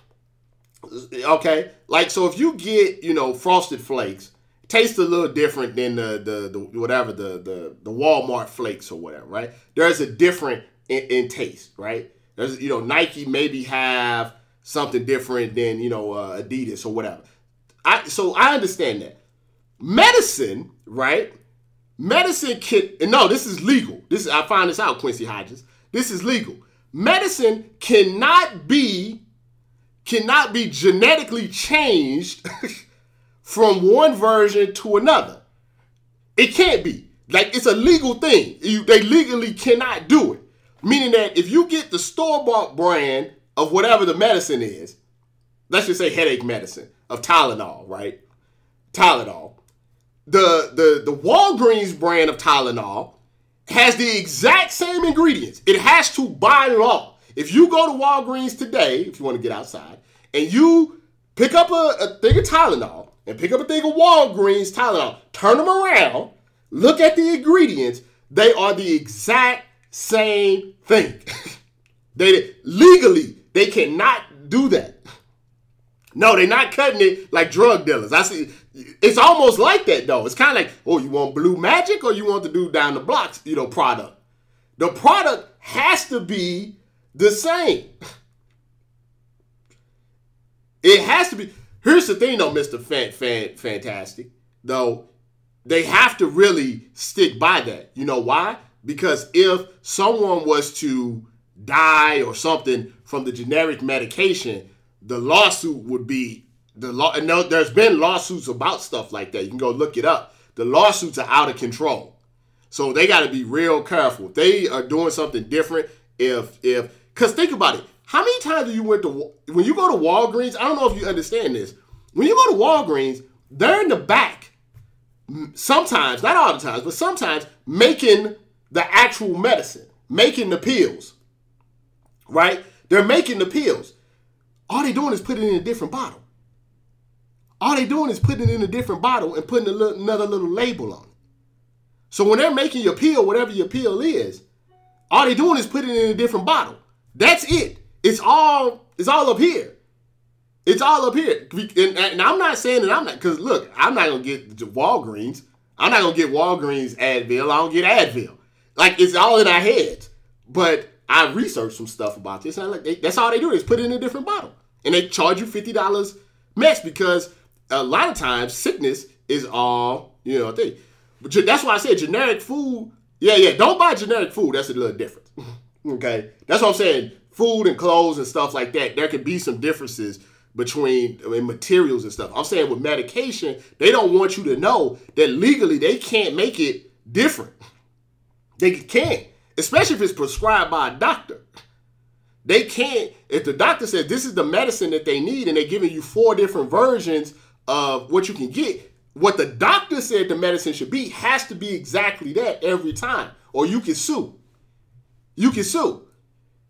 B: Okay, like so if you get you know frosted flakes, taste a little different than the the, the whatever the, the the Walmart flakes or whatever, right? There's a different in, in taste, right? There's you know Nike maybe have something different than you know uh, Adidas or whatever. I so I understand that medicine, right? Medicine can no, this is legal. This is I find this out, Quincy Hodges. This is legal. Medicine cannot be cannot be genetically changed from one version to another. It can't be. Like it's a legal thing. You, they legally cannot do it. Meaning that if you get the store bought brand of whatever the medicine is, let's just say headache medicine of Tylenol, right? Tylenol. The the the Walgreens brand of Tylenol has the exact same ingredients. It has to by law. If you go to Walgreens today, if you want to get outside, and you pick up a, a thing of Tylenol and pick up a thing of Walgreens Tylenol, turn them around, look at the ingredients, they are the exact same thing. they legally they cannot do that. No, they're not cutting it like drug dealers. I see. It's almost like that though. It's kind of like, oh, you want blue magic or you want the dude down the blocks, you know, product. The product has to be the same. It has to be. Here's the thing though, Mr. Fan, Fan, Fantastic. Though, they have to really stick by that. You know why? Because if someone was to die or something from the generic medication, the lawsuit would be the law. And there's been lawsuits about stuff like that. You can go look it up. The lawsuits are out of control, so they got to be real careful. If they are doing something different, if if because think about it. How many times do you went to when you go to Walgreens? I don't know if you understand this. When you go to Walgreens, they're in the back. Sometimes, not all the times, but sometimes making the actual medicine, making the pills. Right? They're making the pills. All they're doing is putting it in a different bottle. All they're doing is putting it in a different bottle and putting little, another little label on it. So when they're making your pill, whatever your pill is, all they're doing is putting it in a different bottle. That's it. It's all it's all up here. It's all up here. And, and I'm not saying that I'm not because look, I'm not gonna get Walgreens. I'm not gonna get Walgreens Advil. I don't get Advil. Like it's all in our heads. But I researched some stuff about this, and I like they, that's all they do is put it in a different bottle and they charge you fifty dollars max because a lot of times sickness is all you know thing. But that's why I said generic food. Yeah, yeah. Don't buy generic food. That's a little different. okay, that's what I'm saying. Food and clothes and stuff like that. There could be some differences between I mean, materials and stuff. I'm saying with medication, they don't want you to know that legally they can't make it different. They can't, especially if it's prescribed by a doctor. They can't, if the doctor says this is the medicine that they need and they're giving you four different versions of what you can get, what the doctor said the medicine should be has to be exactly that every time, or you can sue. You can sue.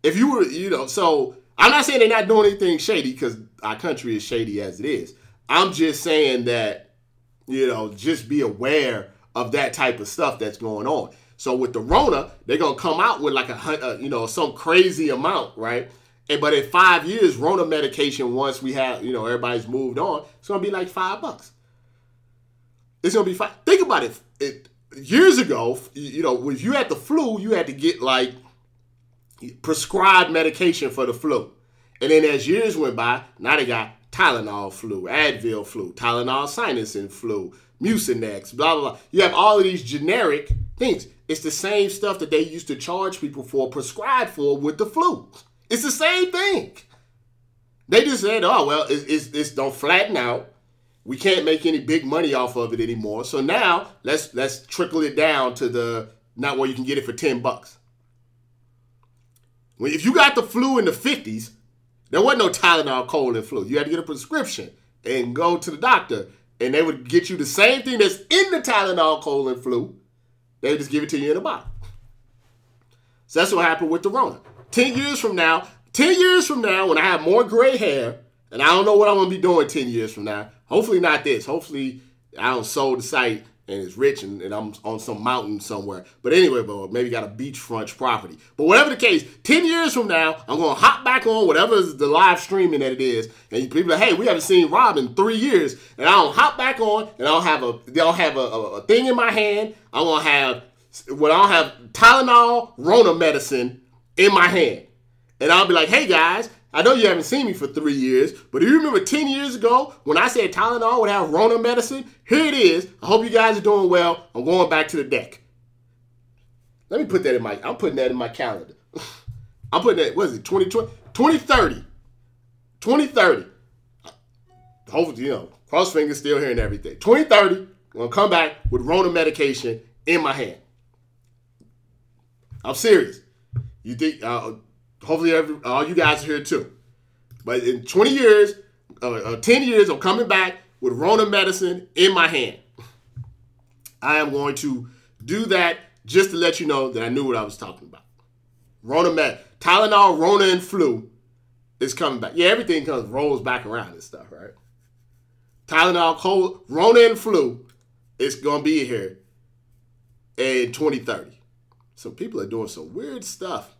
B: If you were, you know, so I'm not saying they're not doing anything shady because our country is shady as it is. I'm just saying that, you know, just be aware of that type of stuff that's going on. So with the Rona, they're gonna come out with like a, a uh, you know some crazy amount, right? And but in five years, Rona medication, once we have you know everybody's moved on, it's gonna be like five bucks. It's gonna be five. Think about it. it years ago, you know, if you had the flu, you had to get like prescribed medication for the flu. And then as years went by, now they got Tylenol flu, Advil flu, Tylenol sinus and flu, Mucinex, blah, blah, blah. You have all of these generic things. It's the same stuff that they used to charge people for, prescribed for with the flu. It's the same thing. They just said, oh, well, it's, it's, it's don't flatten out. We can't make any big money off of it anymore. So now let's let's trickle it down to the not where you can get it for 10 bucks. If you got the flu in the 50s, there wasn't no Tylenol cold and flu. You had to get a prescription and go to the doctor, and they would get you the same thing that's in the Tylenol cold and flu. They just give it to you in a bottle. So that's what happened with the Rona. 10 years from now, 10 years from now, when I have more gray hair, and I don't know what I'm gonna be doing 10 years from now. Hopefully not this. Hopefully I don't sold the site and it's rich and, and, I'm on some mountain somewhere. But anyway, but maybe got a beachfront property. But whatever the case, 10 years from now, I'm gonna hop back on whatever the live streaming that it is. And people are like, hey, we haven't seen Rob in three years. And I'll hop back on and I'll have a they'll have a, a, a thing in my hand. I'm gonna have well, I'll have Tylenol, Rona medicine in my hand. And I'll be like, hey guys, I know you haven't seen me for three years, but do you remember 10 years ago when I said Tylenol would have Rona medicine? Here it is. I hope you guys are doing well. I'm going back to the deck. Let me put that in my, I'm putting that in my calendar. I'm putting that, what is it, 2020? 2030. 2030. Hopefully, you know, cross fingers still hearing everything. 2030, I'm to come back with Rona medication in my hand. I'm serious. You think, uh, hopefully every, all you guys are here too. But in 20 years, uh, uh, 10 years, I'm coming back with Rona medicine in my hand. I am going to do that just to let you know that I knew what I was talking about. Rona med, Tylenol, Rona, and flu is coming back. Yeah, everything comes rolls back around and stuff, right? Tylenol, cold, Rona, and flu is gonna be here in 2030. So people are doing some weird stuff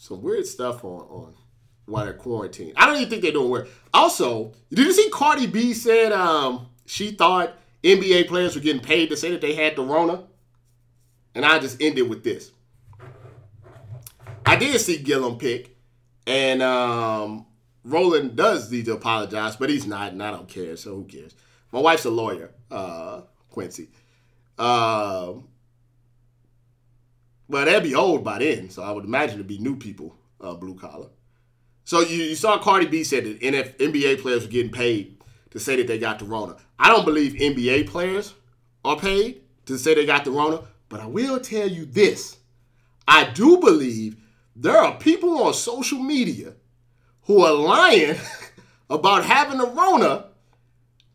B: some weird stuff on on while they're quarantined. I don't even think they're doing weird. Also, did you see Cardi B said um, she thought NBA players were getting paid to say that they had the Rona? And I just ended with this. I did see Gillum pick, and um, Roland does need to apologize, but he's not, and I don't care, so who cares? My wife's a lawyer, uh, Quincy. Um, well, they'd be old by then, so I would imagine it'd be new people, uh, blue collar. So you, you saw Cardi B said that NF, NBA players were getting paid to say that they got the Rona. I don't believe NBA players are paid to say they got the Rona, but I will tell you this. I do believe there are people on social media who are lying about having the Rona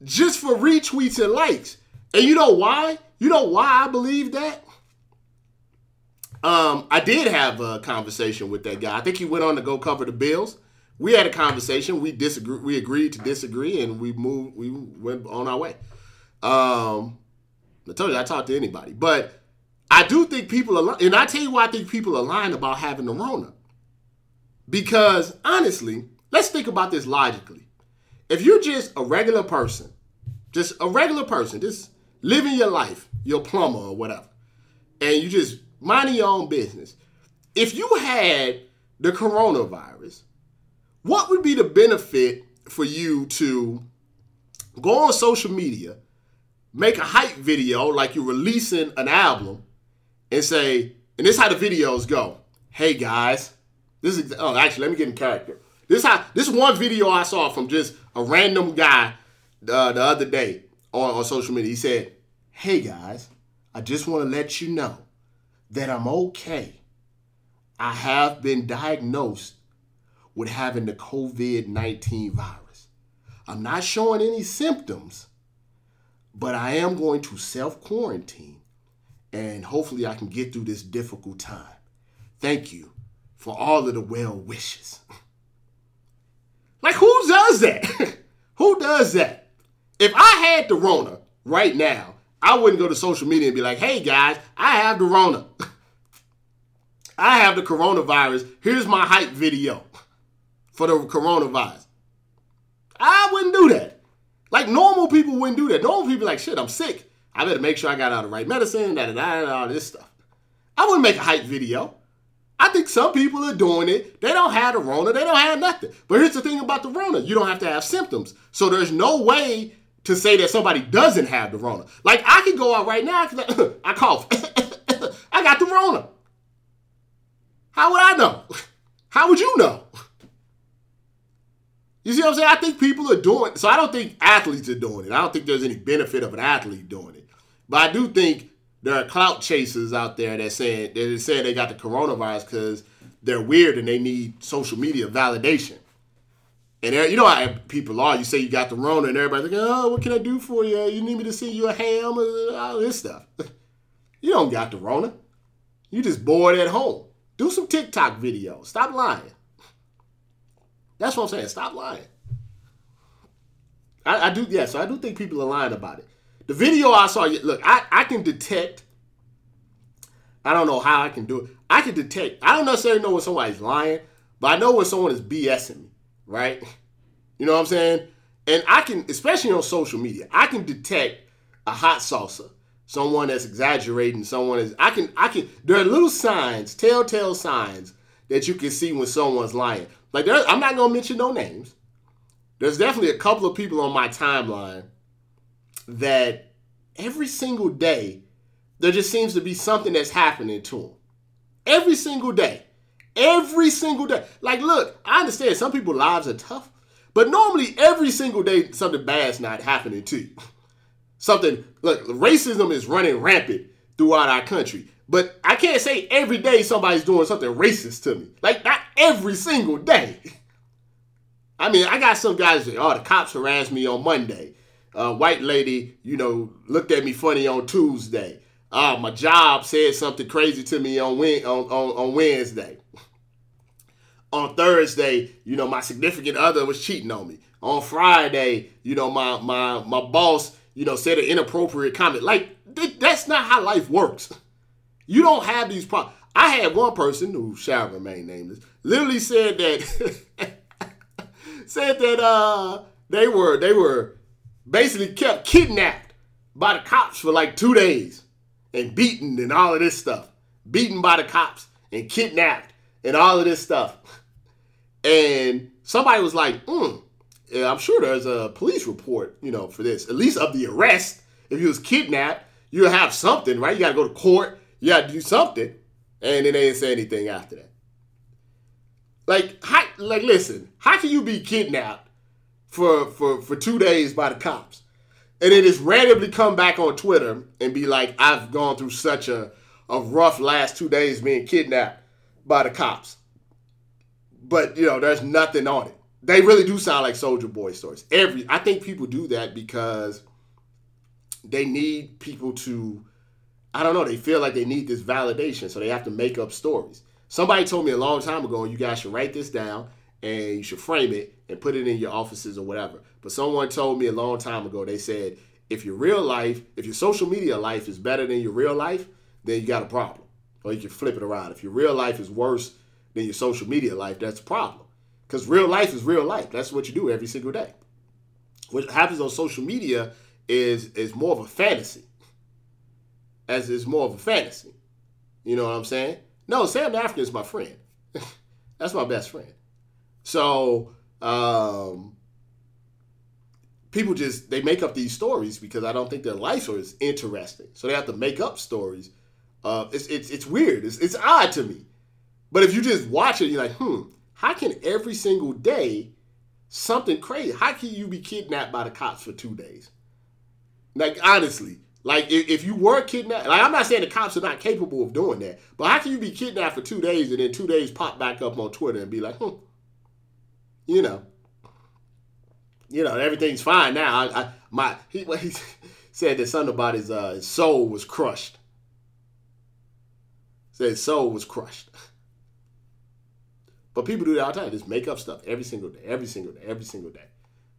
B: just for retweets and likes. And you know why? You know why I believe that? Um, I did have a conversation with that guy. I think he went on to go cover the Bills. We had a conversation. We disagree. We agreed to disagree, and we moved. We went on our way. Um, I told you I talked to anybody, but I do think people are. And I tell you why I think people are lying about having the Rona. Because honestly, let's think about this logically. If you're just a regular person, just a regular person, just living your life, your plumber or whatever, and you just minding your own business. If you had the coronavirus, what would be the benefit for you to go on social media, make a hype video like you're releasing an album, and say, and this is how the videos go. Hey guys, this is oh actually let me get in character. This how this one video I saw from just a random guy uh, the other day on, on social media. He said, "Hey guys, I just want to let you know that I'm okay. I have been diagnosed with having the COVID 19 virus. I'm not showing any symptoms, but I am going to self quarantine and hopefully I can get through this difficult time. Thank you for all of the well wishes. like, who does that? who does that? If I had the Rona right now, I wouldn't go to social media and be like, hey guys, I have the Rona. I have the coronavirus. Here's my hype video for the coronavirus. I wouldn't do that. Like normal people wouldn't do that. Normal people be like, shit, I'm sick. I better make sure I got all the right medicine, da da da, all this stuff. I wouldn't make a hype video. I think some people are doing it. They don't have the Rona. They don't have nothing. But here's the thing about the Rona. You don't have to have symptoms. So there's no way to say that somebody doesn't have the Rona. Like I can go out right now, I, cough. I got the Rona. How would I know? How would you know? You see what I'm saying? I think people are doing so I don't think athletes are doing it. I don't think there's any benefit of an athlete doing it. But I do think there are clout chasers out there that saying they're saying they got the coronavirus because they're weird and they need social media validation. And you know how people are. You say you got the Rona, and everybody's like, "Oh, what can I do for you? You need me to send you a ham?" All this stuff. you don't got the Rona. You just bored at home. Do some TikTok videos. Stop lying. That's what I'm saying. Stop lying. I, I do, yeah. So I do think people are lying about it. The video I saw, look, I, I can detect. I don't know how I can do it. I can detect. I don't necessarily know when somebody's lying, but I know when someone is BSing me, right? You know what I'm saying? And I can, especially on social media, I can detect a hot salsa, someone that's exaggerating, someone is. I can, I can. There are little signs, telltale signs that you can see when someone's lying. Like there, I'm not gonna mention no names. There's definitely a couple of people on my timeline that every single day there just seems to be something that's happening to them. Every single day. Every single day. Like, look, I understand some people's lives are tough, but normally every single day something bad's not happening to you. Something, look, racism is running rampant throughout our country. But I can't say every day somebody's doing something racist to me. Like, not every single day. I mean, I got some guys that, oh, the cops harassed me on Monday uh, white lady, you know, looked at me funny on Tuesday. Uh, my job said something crazy to me on, on, on, on Wednesday. on Thursday, you know, my significant other was cheating on me. On Friday, you know, my my my boss, you know, said an inappropriate comment. Like that's not how life works. You don't have these problems. I had one person who shall remain nameless, literally said that said that uh they were they were basically kept kidnapped by the cops for like two days and beaten and all of this stuff. Beaten by the cops and kidnapped and all of this stuff. And somebody was like, hmm, yeah, I'm sure there's a police report, you know, for this, at least of the arrest. If he was kidnapped, you have something, right? You got to go to court. You got to do something. And then they didn't say anything after that. Like, how, like, listen, how can you be kidnapped for for for two days by the cops, and then just randomly come back on Twitter and be like, "I've gone through such a a rough last two days being kidnapped by the cops," but you know, there's nothing on it. They really do sound like Soulja Boy stories. Every I think people do that because they need people to. I don't know. They feel like they need this validation, so they have to make up stories. Somebody told me a long time ago, you guys should write this down and you should frame it and put it in your offices or whatever. But someone told me a long time ago, they said, if your real life, if your social media life is better than your real life, then you got a problem. Or you can flip it around. If your real life is worse than your social media life, that's a problem. Because real life is real life. That's what you do every single day. What happens on social media is is more of a fantasy. As is more of a fantasy. You know what I'm saying? No, Sam African is my friend. that's my best friend. So um, people just they make up these stories because I don't think their life is interesting. So they have to make up stories. Uh, it's it's it's weird. It's it's odd to me. But if you just watch it, you're like, hmm, how can every single day something crazy? How can you be kidnapped by the cops for two days? Like honestly, like if, if you were kidnapped, like I'm not saying the cops are not capable of doing that, but how can you be kidnapped for two days and then two days pop back up on Twitter and be like, hmm, you know, you know, everything's fine now. I, I my he, he said that something about his uh, soul was crushed. Said soul was crushed. But people do that all the time. Just make up stuff every single day, every single day, every single day.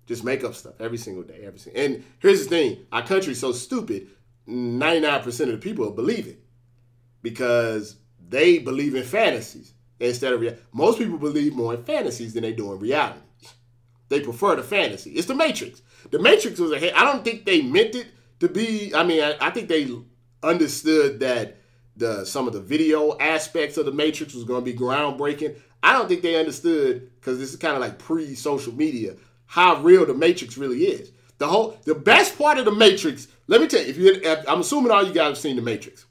B: Just make up stuff every single day, every single. And here's the thing: our country's so stupid. Ninety nine percent of the people believe it because they believe in fantasies instead of reality. Most people believe more in fantasies than they do in reality. They prefer the fantasy. It's the Matrix. The Matrix was a. I don't think they meant it to be. I mean, I, I think they understood that the some of the video aspects of the Matrix was going to be groundbreaking. I don't think they understood because this is kind of like pre-social media how real the Matrix really is. The whole the best part of the Matrix. Let me tell you. If you, I'm assuming all you guys have seen the Matrix.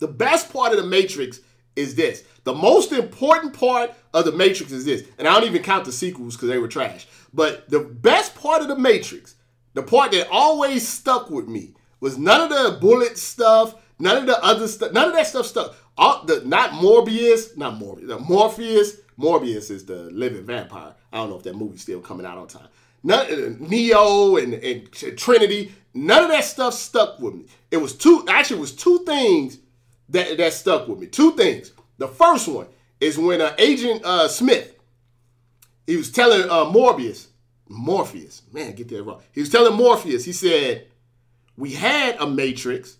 B: The best part of the Matrix is this. The most important part of the Matrix is this, and I don't even count the sequels because they were trash. But the best part of the Matrix, the part that always stuck with me, was none of the bullet stuff, none of the other stuff, none of that stuff stuck. All the not Morbius, not Morbius, the Morpheus. Morbius is the living vampire. I don't know if that movie's still coming out on time. None, uh, Neo and, and Trinity, none of that stuff stuck with me. It was two, actually, it was two things that that stuck with me. Two things. The first one is when uh, Agent uh, Smith, he was telling uh, Morbius, Morpheus, man, get that wrong. He was telling Morpheus, he said, we had a Matrix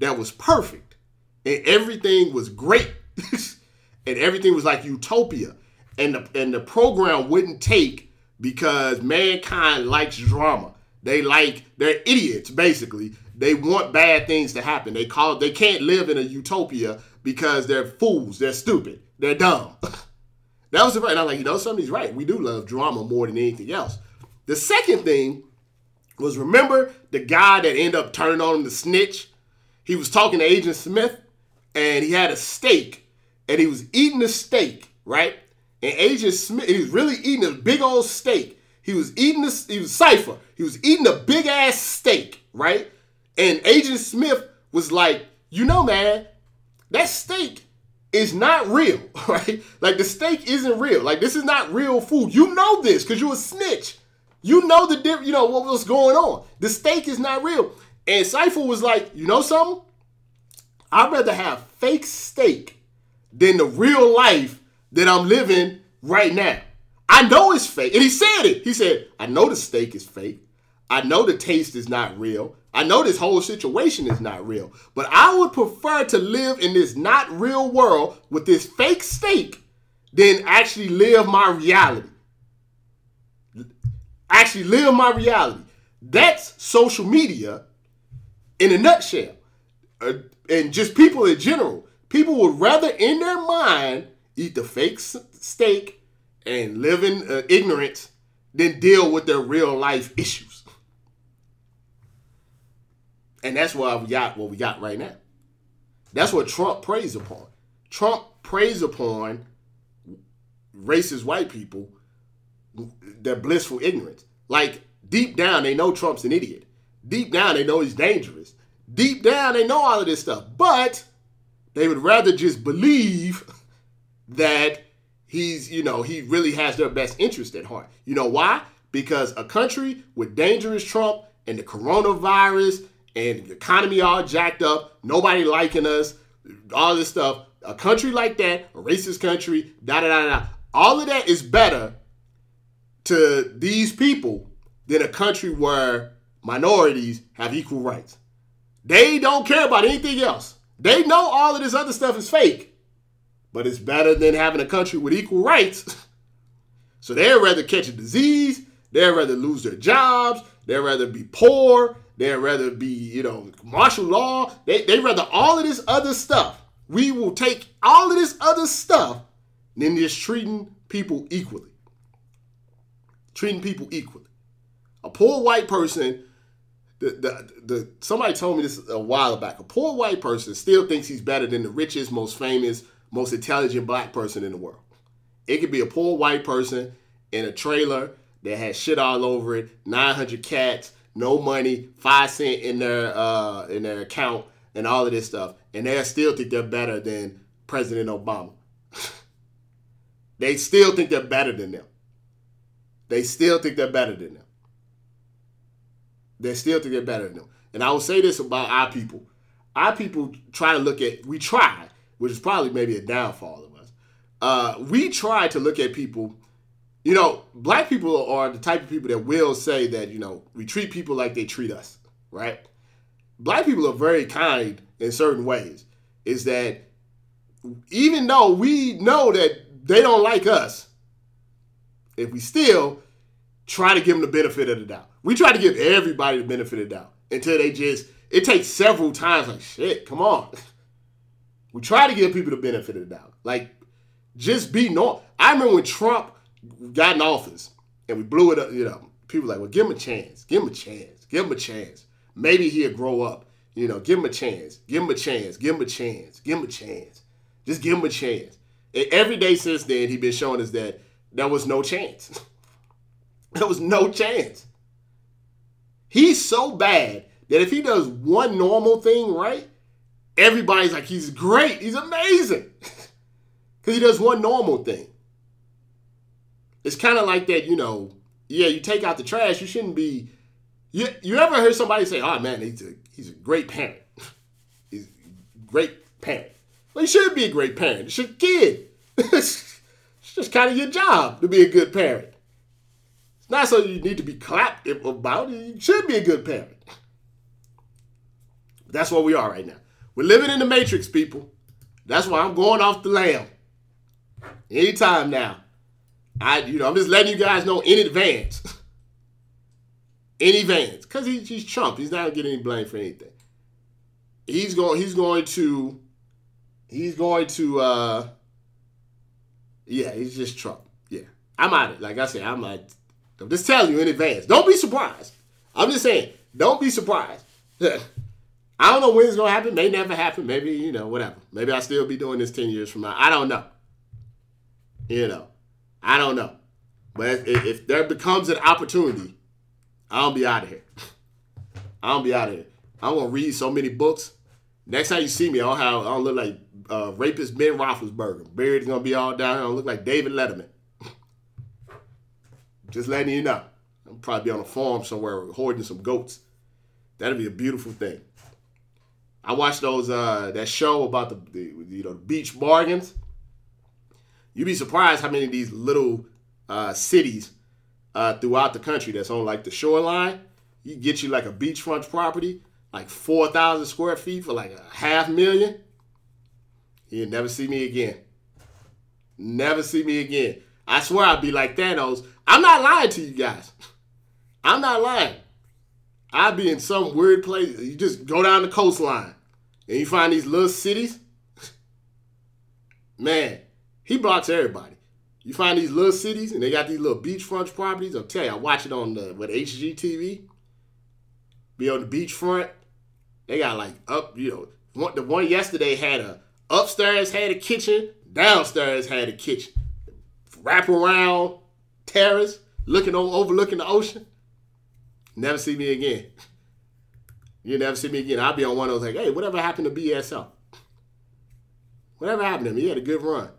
B: that was perfect. And everything was great. And everything was like utopia. And the, and the program wouldn't take because mankind likes drama. They like they're idiots basically. They want bad things to happen. They call they can't live in a utopia because they're fools they're stupid they're dumb. That was the right i'm like you know somebody's right. We do love drama more than anything else. The second thing was remember the guy that ended up turning on him to snitch he was talking to agent smith and he had a steak and he was eating the steak, right? And Agent Smith, he was really eating a big old steak. He was eating this, he was Cypher. He was eating a big ass steak, right? And Agent Smith was like, you know, man, that steak is not real, right? Like the steak isn't real. Like this is not real food. You know this because you a snitch. You know the you know what was going on. The steak is not real. And Cypher was like, you know something? I'd rather have fake steak than the real life that I'm living right now. I know it's fake. And he said it. He said, I know the steak is fake. I know the taste is not real. I know this whole situation is not real. But I would prefer to live in this not real world with this fake steak than actually live my reality. Actually live my reality. That's social media in a nutshell. Uh, and just people in general. People would rather, in their mind, eat the fake steak and live in uh, ignorance than deal with their real life issues. And that's why we got what we got right now. That's what Trump preys upon. Trump preys upon racist white people, their blissful ignorance. Like deep down, they know Trump's an idiot. Deep down, they know he's dangerous. Deep down, they know all of this stuff. But they would rather just believe that he's, you know, he really has their best interest at heart. You know why? Because a country with dangerous Trump and the coronavirus and the economy all jacked up, nobody liking us, all this stuff, a country like that, a racist country, da da da da, all of that is better to these people than a country where minorities have equal rights. They don't care about anything else. They know all of this other stuff is fake, but it's better than having a country with equal rights. so they'd rather catch a disease, they'd rather lose their jobs, they'd rather be poor, they'd rather be, you know, martial law. They, they'd rather all of this other stuff. We will take all of this other stuff than just treating people equally. Treating people equally. A poor white person the, the, the somebody told me this a while back. A poor white person still thinks he's better than the richest, most famous, most intelligent black person in the world. It could be a poor white person in a trailer that has shit all over it, 900 cats, no money, five cent in their uh, in their account, and all of this stuff, and they still think they're better than President Obama. they still think they're better than them. They still think they're better than them. They still think they're better than them. And I will say this about our people. Our people try to look at, we try, which is probably maybe a downfall of us. Uh, we try to look at people, you know, black people are the type of people that will say that, you know, we treat people like they treat us, right? Black people are very kind in certain ways. Is that even though we know that they don't like us, if we still try to give them the benefit of the doubt. We try to give everybody the benefit of the doubt until they just, it takes several times, like, shit, come on. We try to give people the benefit of the doubt. Like, just be normal. I remember when Trump got in office and we blew it up, you know, people like, well, give him a chance. Give him a chance. Give him a chance. Maybe he'll grow up. You know, give him a chance. Give him a chance. Give him a chance. Give him a chance. Just give him a chance. And every day since then, he's been showing us that there was no chance. there was no chance. He's so bad that if he does one normal thing right, everybody's like, he's great. He's amazing. Because he does one normal thing. It's kind of like that, you know, yeah, you take out the trash, you shouldn't be. You, you ever heard somebody say, oh man, he's a, he's a great parent? he's a great parent. Well, you should be a great parent. It's your kid. it's just kind of your job to be a good parent. Not so you need to be clapped about. You should be a good parent. That's what we are right now. We're living in the matrix, people. That's why I'm going off the lamb. Anytime now. I, you know, I'm just letting you guys know in advance. in advance. Because he, he's Trump. He's not getting any blame for anything. He's going, he's going to, he's going to, uh, yeah, he's just Trump. Yeah. I'm out of Like I said, I'm like, I'm just telling you in advance. Don't be surprised. I'm just saying, don't be surprised. I don't know when it's gonna happen. May never happen. Maybe you know whatever. Maybe I'll still be doing this ten years from now. I don't know. You know, I don't know. But if, if there becomes an opportunity, I'll be out of here. I'll be out of here. I'm gonna read so many books. Next time you see me, I'll have I'll look like uh, rapist Ben Roethlisberger. Beard is gonna be all down. I'll look like David Letterman. Just letting you know. I'll probably on a farm somewhere hoarding some goats. That'd be a beautiful thing. I watched those uh that show about the, the you know beach bargains. You'd be surprised how many of these little uh, cities uh, throughout the country that's on like the shoreline. You get you like a beachfront property, like four thousand square feet for like a half million. You'll never see me again. Never see me again. I swear I'd be like Thanos. I'm not lying to you guys. I'm not lying. I'd be in some weird place. You just go down the coastline and you find these little cities. Man, he blocks everybody. You find these little cities and they got these little beachfront properties. I'll tell you, I watch it on the with HGTV. Be on the beachfront. They got like up, you know, one, the one yesterday had a upstairs had a kitchen, downstairs had a kitchen. Wrap around terrace, looking over, overlooking the ocean. Never see me again. You never see me again. I'll be on one of those like, hey, whatever happened to BSL? Whatever happened to him? He had a good run.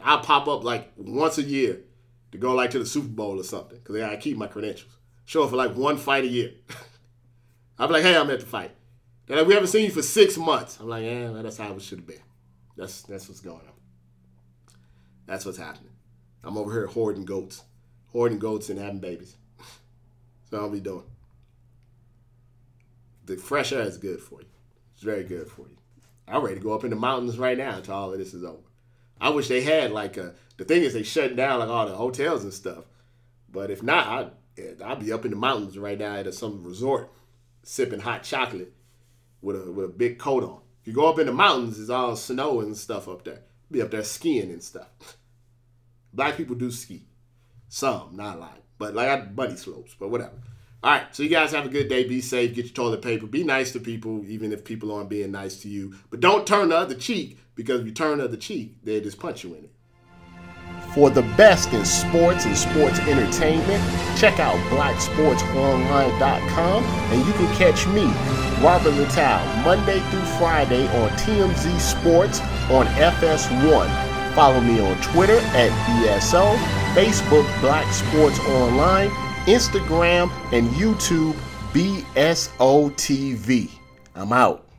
B: I'll pop up like once a year to go like to the Super Bowl or something because I keep my credentials. Show up for like one fight a year. I'll be like, hey, I'm at the fight. They're like, we haven't seen you for six months. I'm like, yeah, that's how it should have been. That's that's what's going on. That's what's happening. I'm over here hoarding goats, hoarding goats and having babies. What I'll be doing. The fresh air is good for you. It's very good for you. I'm ready to go up in the mountains right now until all of this is over. I wish they had like a, the thing is they shut down like all the hotels and stuff. But if not, I I'll be up in the mountains right now at some resort, sipping hot chocolate with a with a big coat on. If you go up in the mountains, it's all snow and stuff up there. Be up there skiing and stuff. Black people do ski, some, not a lot, but like I bunny slopes, but whatever. All right, so you guys have a good day. Be safe. Get your toilet paper. Be nice to people, even if people aren't being nice to you. But don't turn the other cheek because if you turn the other cheek, they just punch you in it. For the best in sports and sports entertainment, check out blacksportsonline.com and you can catch me, Robert Littal, Monday through Friday on TMZ Sports on FS1. Follow me on Twitter at BSO, Facebook Black Sports Online, Instagram, and YouTube BSOTV. I'm out.